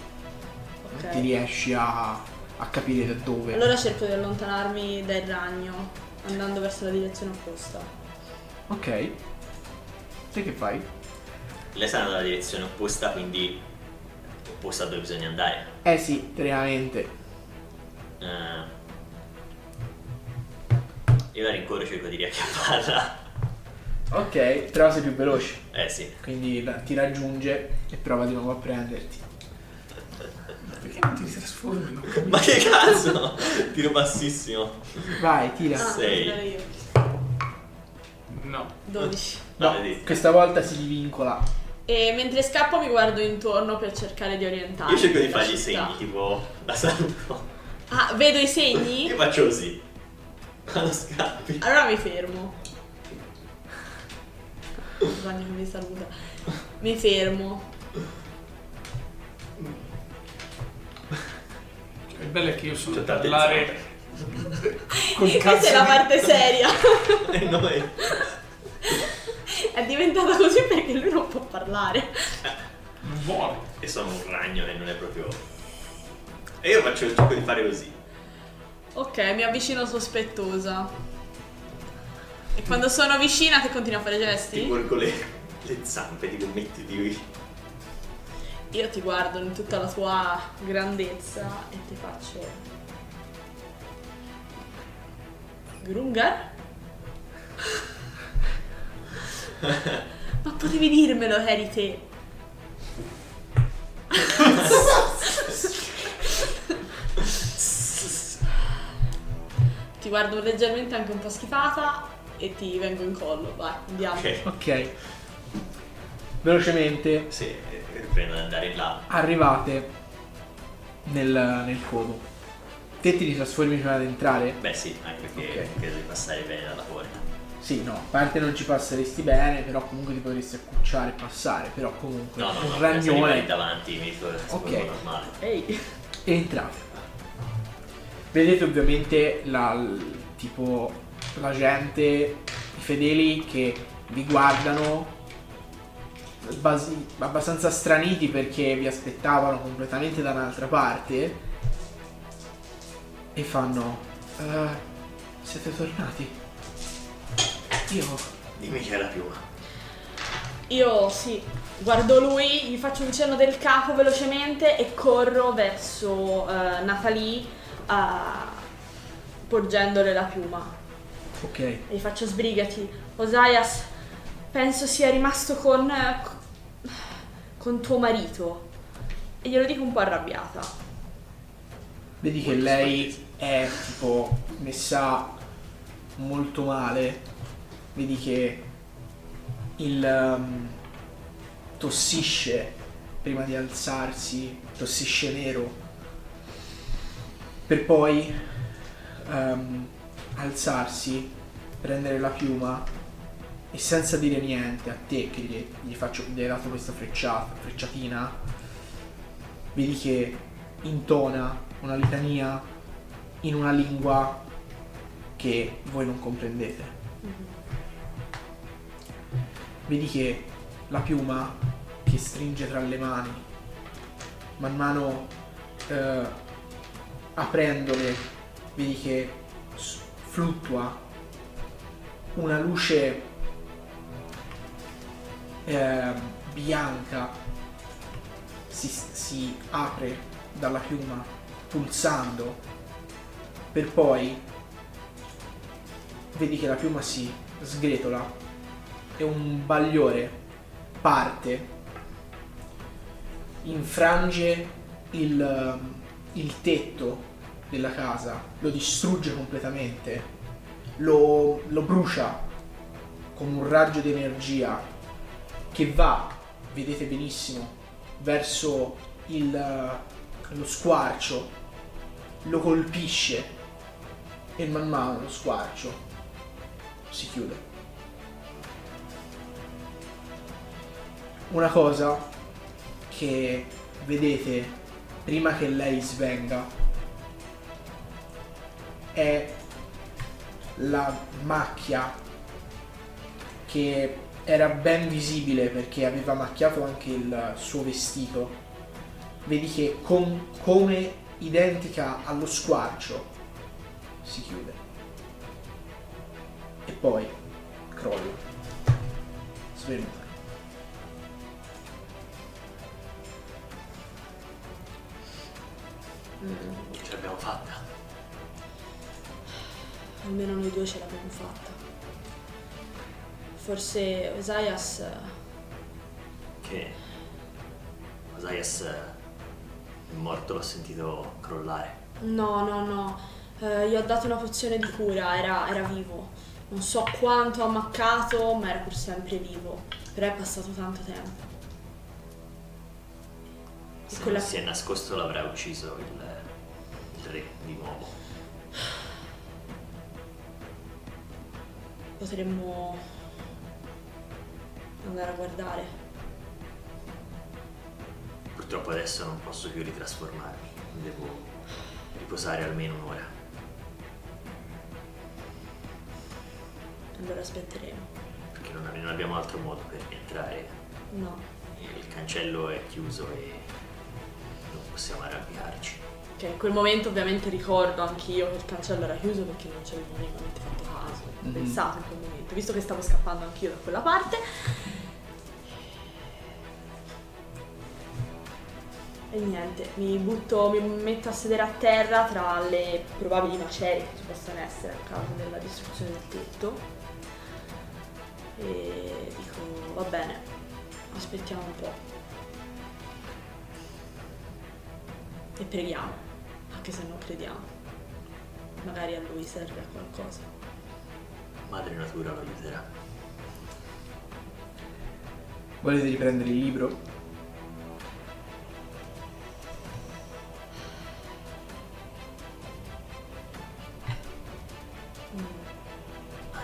Ok. Non ti riesci a, a capire da dove. Allora cerco di allontanarmi dal ragno, andando verso la direzione opposta. Ok. Te che fai? Lei sta andando nella direzione opposta, quindi opposta a dove bisogna andare. Eh sì, veramente. Eh, io la rincorro e cerco di riacchiapparla. Ok, però sei più veloce. Eh sì. Quindi ti raggiunge e prova di nuovo a prenderti. Perché non ti capisco. Ma che cazzo? Tiro bassissimo. Vai, tira. Ah, Sei. devo tirare io. No. 12. No, Ah, questa volta si divincola. E mentre scappo mi guardo intorno per cercare di orientarmi. Io cerco di fargli i segni, tipo la saluto. Ah, vedo i segni? Io faccio così. Quando scappi. Allora mi fermo. Che mi saluta. Mi fermo. Il bello è che io sono tante parlare Questa cazzo è la di- parte seria. E noi. È diventata così perché lui non può parlare. Non vuole. E sono un ragno e non è proprio. E io faccio cerco di fare così. Ok, mi avvicino sospettosa. E quando sono vicina che continua a fare Ti gesti? volgo le, le zampe, tipo mettiti qui. Io ti guardo in tutta la tua grandezza e ti faccio. Grungar? Ma potevi dirmelo, eri te. ti guardo leggermente anche un po' schifata e ti vengo in collo. Vai, andiamo. Ok. Ok. Velocemente Sì, riprendo ad andare in là. arrivate nel, nel codo. Te ti trasformi prima di entrare? Beh sì, anche perché Ok. credo di passare bene dalla porta. Sì, no, a parte non ci passeresti bene, però comunque ti potresti accucciare e passare, però comunque No, no, un no, ragnone davanti mi trasformo Ok. normale. Ehi. e entrate. Vedete ovviamente la, tipo la gente, i fedeli che vi guardano basi- abbastanza straniti perché vi aspettavano completamente da un'altra parte e fanno "Eh, siete tornati? Io Dimmi che è la piuma. Io sì, guardo lui, gli faccio un cenno del capo velocemente e corro verso eh, Natalie eh, porgendole la piuma. ok, E gli faccio sbrigati. Osaias, penso sia rimasto con. Con tuo marito. E glielo dico un po' arrabbiata. Vedi che Molto lei è tipo messa molto male. Vedi che il um, tossisce prima di alzarsi, tossisce nero, per poi um, alzarsi, prendere la piuma e senza dire niente a te che gli, gli faccio, gli hai dato questa frecciata, frecciatina, vedi che intona una litania in una lingua che voi non comprendete. Vedi che la piuma che stringe tra le mani, man mano eh, aprendole, vedi che fluttua una luce eh, bianca si, si apre dalla piuma pulsando per poi vedi che la piuma si sgretola e un bagliore parte infrange il, il tetto della casa lo distrugge completamente lo, lo brucia con un raggio di energia che va vedete benissimo verso il, lo squarcio lo colpisce e man mano lo squarcio si chiude. Una cosa che vedete prima che lei svenga è la macchia che era ben visibile perché aveva macchiato anche il suo vestito. Vedi che com- come identica allo squarcio si chiude e poi crolla svenuta Ce l'abbiamo fatta. Almeno noi due ce l'abbiamo fatta. Forse Osaias. Che Osaias è morto, l'ho sentito crollare. No, no, no. Eh, gli ho dato una pozione di cura, era, era vivo. Non so quanto ha ammaccato, ma era pur sempre vivo. Però è passato tanto tempo. E Se quella- si è nascosto l'avrà ucciso il, il re di nuovo. Potremmo andare a guardare. Purtroppo adesso non posso più ritrasformarmi. Devo riposare almeno un'ora. Allora aspetteremo. Perché non, non abbiamo altro modo per entrare. No. Il cancello è chiuso e non possiamo arrampicarci. Che in quel momento ovviamente ricordo anch'io che il cancello era chiuso perché non ci avevo minimamente fatto caso. Mhm. pensato in quel momento, visto che stavo scappando anch'io da quella parte. E niente, mi butto, mi metto a sedere a terra tra le probabili macerie che ci possono essere a causa della distruzione del tetto. E dico, va bene, aspettiamo un po'. E preghiamo, anche se non crediamo. magari a lui serve a qualcosa. Madre natura lo aiuterà. Volete riprendere il libro?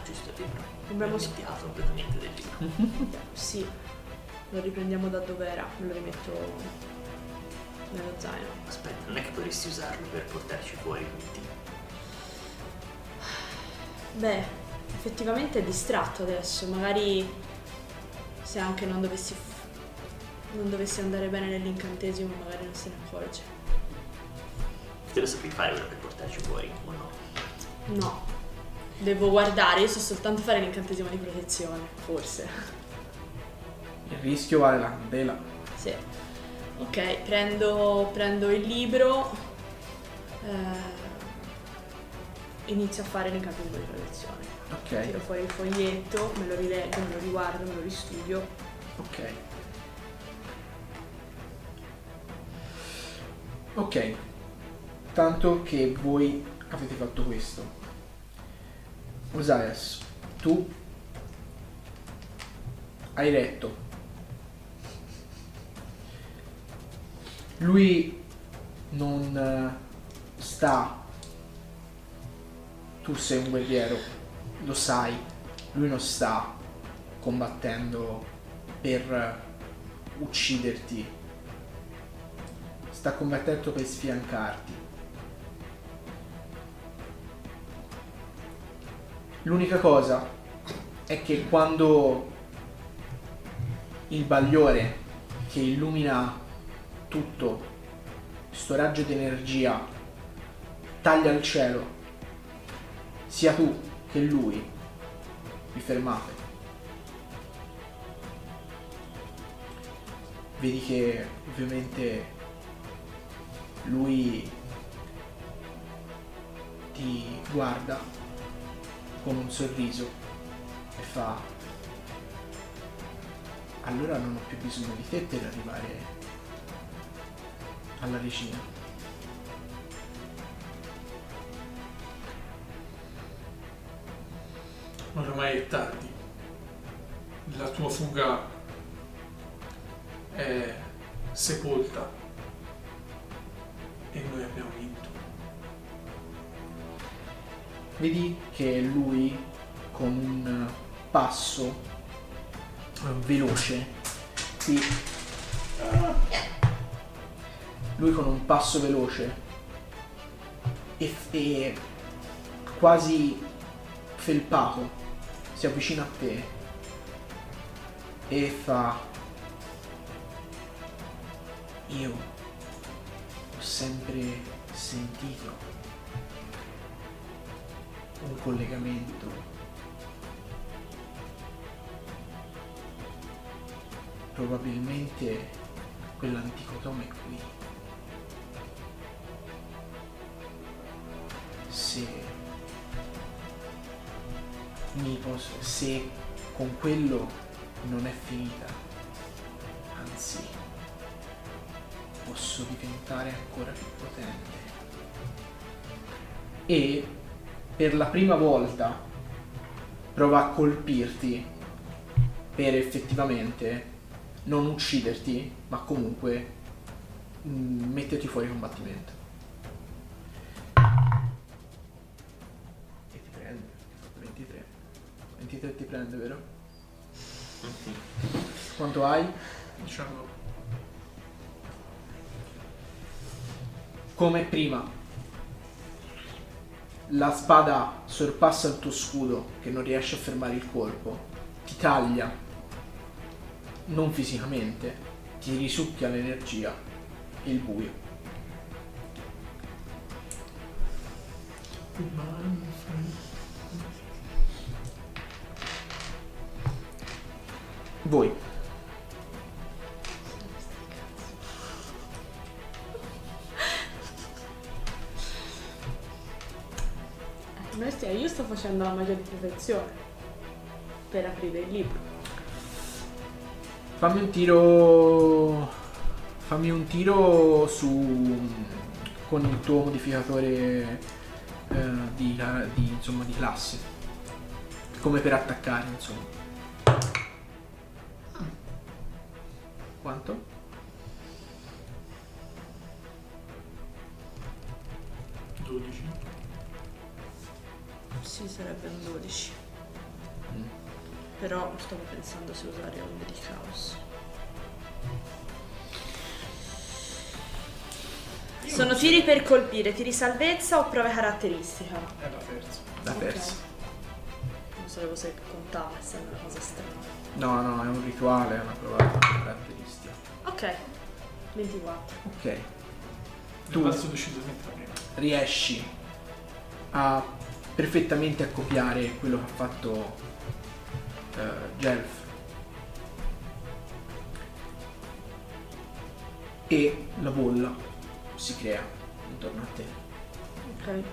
Giusto libro. Ho dimenticato completamente del libro. Sì, lo riprendiamo da dove era, me lo rimetto nello zaino. Aspetta, non è che potresti usarlo per portarci fuori tutti? Beh, effettivamente è distratto adesso, magari se anche non dovessi, non dovessi andare bene nell'incantesimo magari non se ne accorge. Te lo sapevi fare quello per portarci fuori o no? No, devo guardare, io so soltanto fare l'incantesimo di protezione, forse. Il rischio vale la candela. Sì. Ok, prendo, prendo il libro. eh, inizio a fare l'incantesimo di protezione. Ok, Tiro fuori il foglietto, me lo rileggo, me lo riguardo, me lo ristudio. ok. Ok, tanto che voi avete fatto questo. Osaias, tu hai letto. Lui non eh, sta. Tu sei un guerriero, lo sai. Lui non sta combattendo per eh, ucciderti. Sta combattendo per sfiancarti. L'unica cosa è che quando il bagliore che illumina tutto, sto raggio di energia, taglia il cielo, sia tu che lui vi fermate. Vedi che ovviamente lui ti guarda con un sorriso e fa allora non ho più bisogno di te per arrivare alla regina. Ma ormai è tardi. La tua fuga è sepolta. E noi abbiamo vinto. Vedi che lui con un passo eh, veloce ti... Lui con un passo veloce e, e quasi felpato si avvicina a te e fa io ho sempre sentito un collegamento. Probabilmente quell'antico Tom è qui. Se mi posso se con quello non è finita anzi posso diventare ancora più potente. E per la prima volta prova a colpirti per effettivamente non ucciderti, ma comunque mm, metterti fuori combattimento. E ti prende, 23. 23 ti prende, vero? Quanto hai? Diciamo. Come prima. La spada sorpassa il tuo scudo che non riesce a fermare il colpo, ti taglia, non fisicamente, ti risucchia l'energia e il buio. Voi. Sto facendo la magia di protezione per aprire il libro. Fammi un tiro. Fammi un tiro su. con il tuo modificatore eh, di, di, insomma, di classe. Come per attaccare, insomma. Stavo pensando se usare onde di caos. Sono tiri per colpire, tiri salvezza o prove caratteristica? È la terza. La Ok. terza. Non sapevo se contava, sembra una cosa strana. No, no, è un rituale, è una prova caratteristica. Ok, 24. Ok. Tu Tu passo decisamente la prima. riesci a perfettamente accoppiare quello che ha fatto eh, Gelf. E la bolla si crea intorno a te. Ok.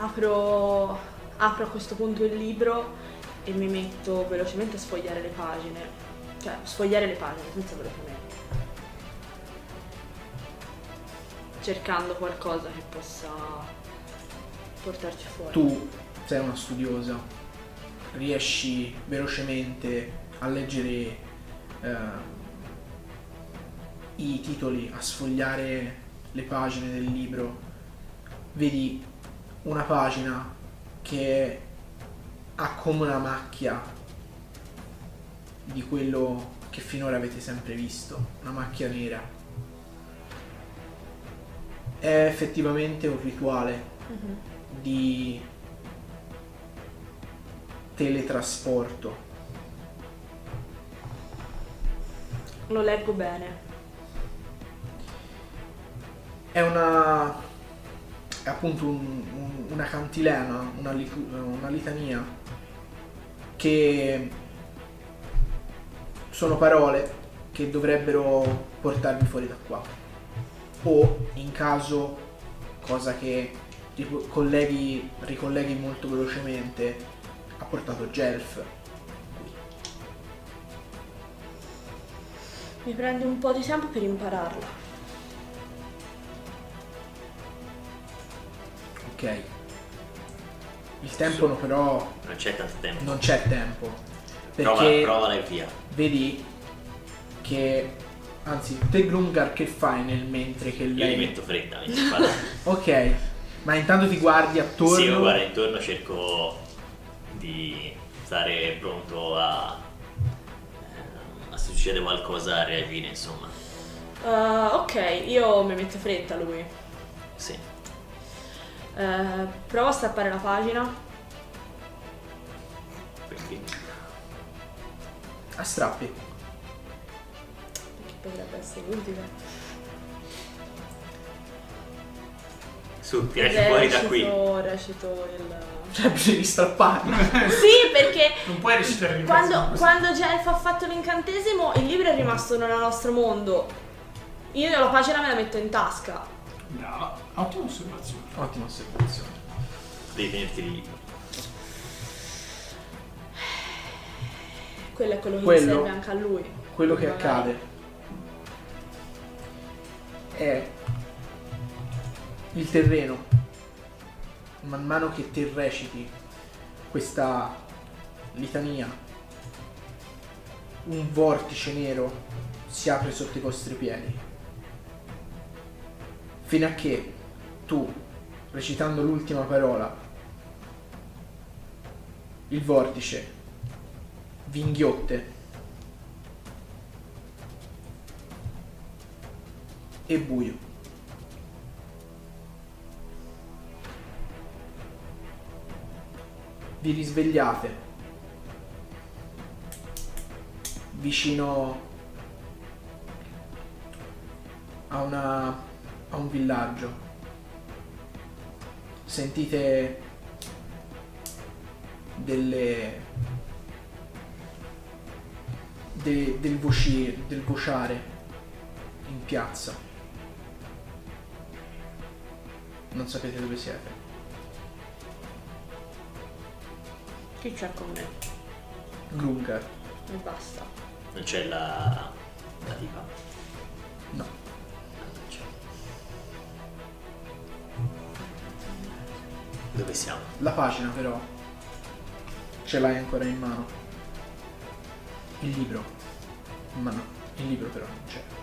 Apro, apro a questo punto il libro e mi metto velocemente a sfogliare le pagine. Cioè, sfogliare le pagine senza velocemente. Cercando qualcosa che possa portarci fuori. Tu sei una studiosa, riesci velocemente a leggere eh, i titoli, a sfogliare le pagine del libro. Vedi una pagina che ha come una macchia di quello che finora avete sempre visto, una macchia nera. È effettivamente un rituale Mhm. di teletrasporto. Lo leggo bene. È una. è appunto un- un- una cantilena, una, una litania che sono parole che dovrebbero portarvi fuori da qua. O in caso, cosa che rico- colleghi, ricolleghi molto velocemente, ha portato Gelf. Mi prende un po' di tempo per impararla. Ok. Il tempo no, però Non c'è tanto tempo. non c'è tempo. Prova, Perché provala e via. vedi che anzi te Glungar che fai nel mentre che Io gli lei metto mentre parla. ok ma intanto ti guardi attorno Sì, io guardo intorno, cerco di stare pronto a. eh, a se succede qualcosa a reagire, insomma. Uh, ok, io mi metto fretta lui. Sì. Uh, provo a stappare la pagina. Perché? a strappi Perché potrebbe essere utile. Su, tiraci fuori da qui. Recito il. Cioè devi strapparli Sì, perché Non puoi recitare il quando, quando Gelf ha fatto l'incantesimo, il libro è rimasto nel nostro mondo. Io la pagina me la metto in tasca. Brava, ottima osservazione. ottima osservazione Devi tenerti lì. Quello è quello che Quello- serve anche a lui. quello che Magari. accade è il terreno man mano che te reciti questa litania un vortice nero si apre sotto i vostri piedi fino a che tu recitando l'ultima parola il vortice vi inghiotte e buio. Vi risvegliate vicino a, una, a un villaggio. Sentite delle de- del, voci- del vociare in piazza. Non sapete dove siete. Chi c'è con me? Grungar. E basta. Non c'è la. la tipa. No. Dove siamo? La pagina però ce l'hai ancora in mano. Il libro. Ma no, il libro però non c'è.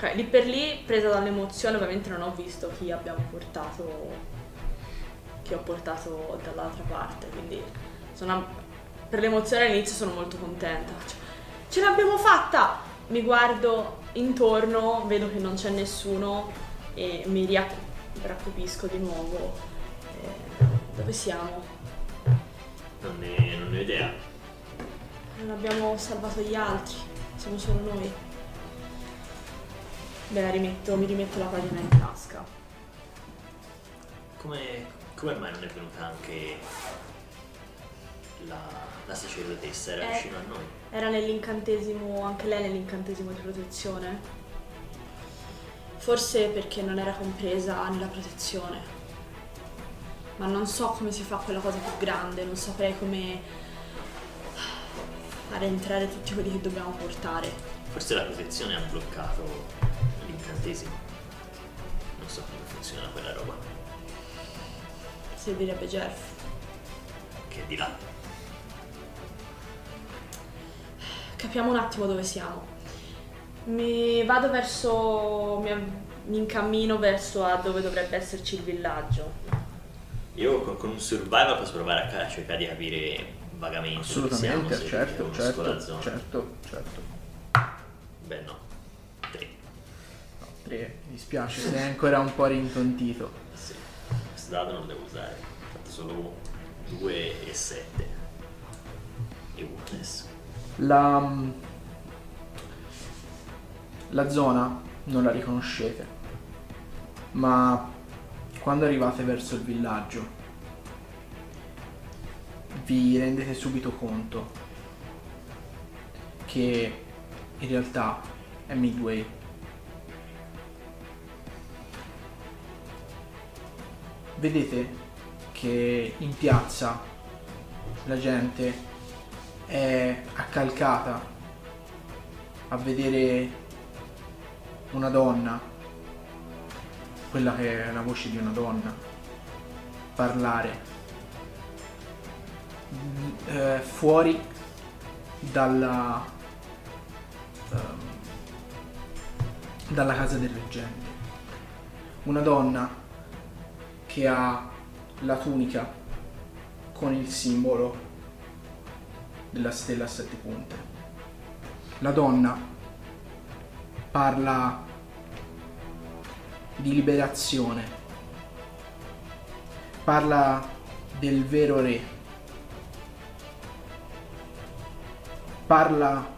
Ok, lì per lì, presa dall'emozione, ovviamente non ho visto chi abbiamo portato. Chi ho portato dall'altra parte. Quindi sono, per l'emozione all'inizio sono molto contenta. Cioè, ce l'abbiamo fatta! Mi guardo intorno, vedo che non c'è nessuno e mi riac- raccopisco di nuovo. Eh, dove siamo? Non ne, non ne ho idea. Non abbiamo salvato gli altri, siamo solo noi. Beh, la rimetto, mi rimetto la pagina in tasca. Come, come mai non è venuta anche la, la sacerdotessa? Era Eh. vicino a noi. Era nell'incantesimo, anche lei nell'incantesimo di protezione? Forse perché non era compresa nella protezione. Ma non so come si fa quella cosa più grande, non saprei come fare entrare tutti quelli che dobbiamo portare. Forse la protezione ha bloccato l'incantesimo. Non so come funziona quella roba. Servirebbe Jeff. Che è di là. Capiamo un attimo dove siamo. Mi vado verso. mi, mi incammino verso a dove dovrebbe esserci il villaggio. Io con, con un survival posso provare a, ca- a cercare di capire vagamente dove siamo. Assolutamente, se certo, certo, certo, certo. Beh no. Tre. No, tre, mi dispiace, sei ancora un po' rintontito. Sì. Questo dato non devo usare. Ho fatto solo 2 e 7. E 1 adesso. La, la zona non la riconoscete, ma quando arrivate verso il villaggio vi rendete subito conto che in realtà è Midway. Vedete che in piazza la gente è accalcata a vedere una donna, quella che è la voce di una donna, parlare Mm, eh, fuori dalla, ehm, dalla casa del reggente. Una donna che ha la tunica con il simbolo della stella a sette punte. La donna parla di liberazione, parla del vero re, parla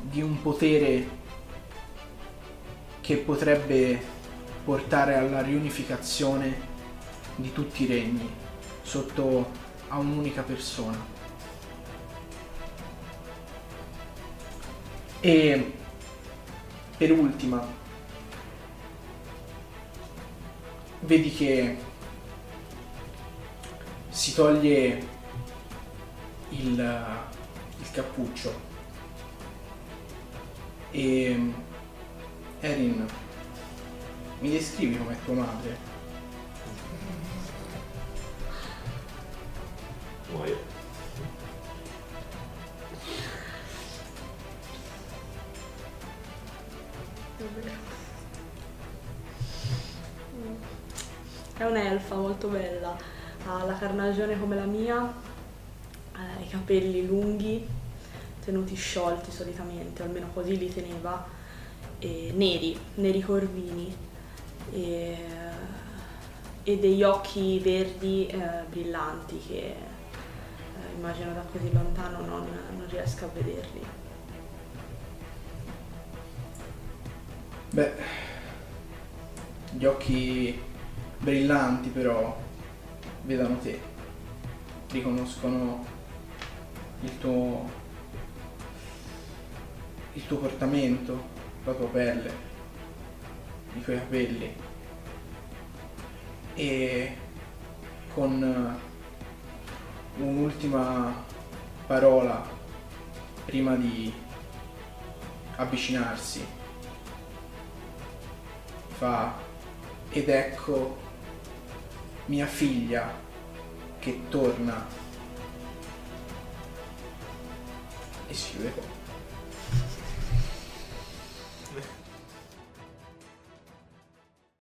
di un potere che potrebbe portare alla riunificazione di tutti i regni sotto a un'unica persona. E per ultima, vedi che si toglie il, il cappuccio e Erin, mi descrivi com'è tua madre? Muoio. È un'elfa molto bella, ha la carnagione come la mia, eh, i capelli lunghi, tenuti sciolti solitamente, almeno così li teneva, e neri, neri corvini e, e degli occhi verdi eh, brillanti che eh, immagino da così lontano non, non riesco a vederli. Beh, gli occhi brillanti però vedono te, riconoscono il tuo, il tuo portamento, la tua pelle, i tuoi capelli e con un'ultima parola prima di avvicinarsi. Fa ed ecco mia figlia che torna e si chiude.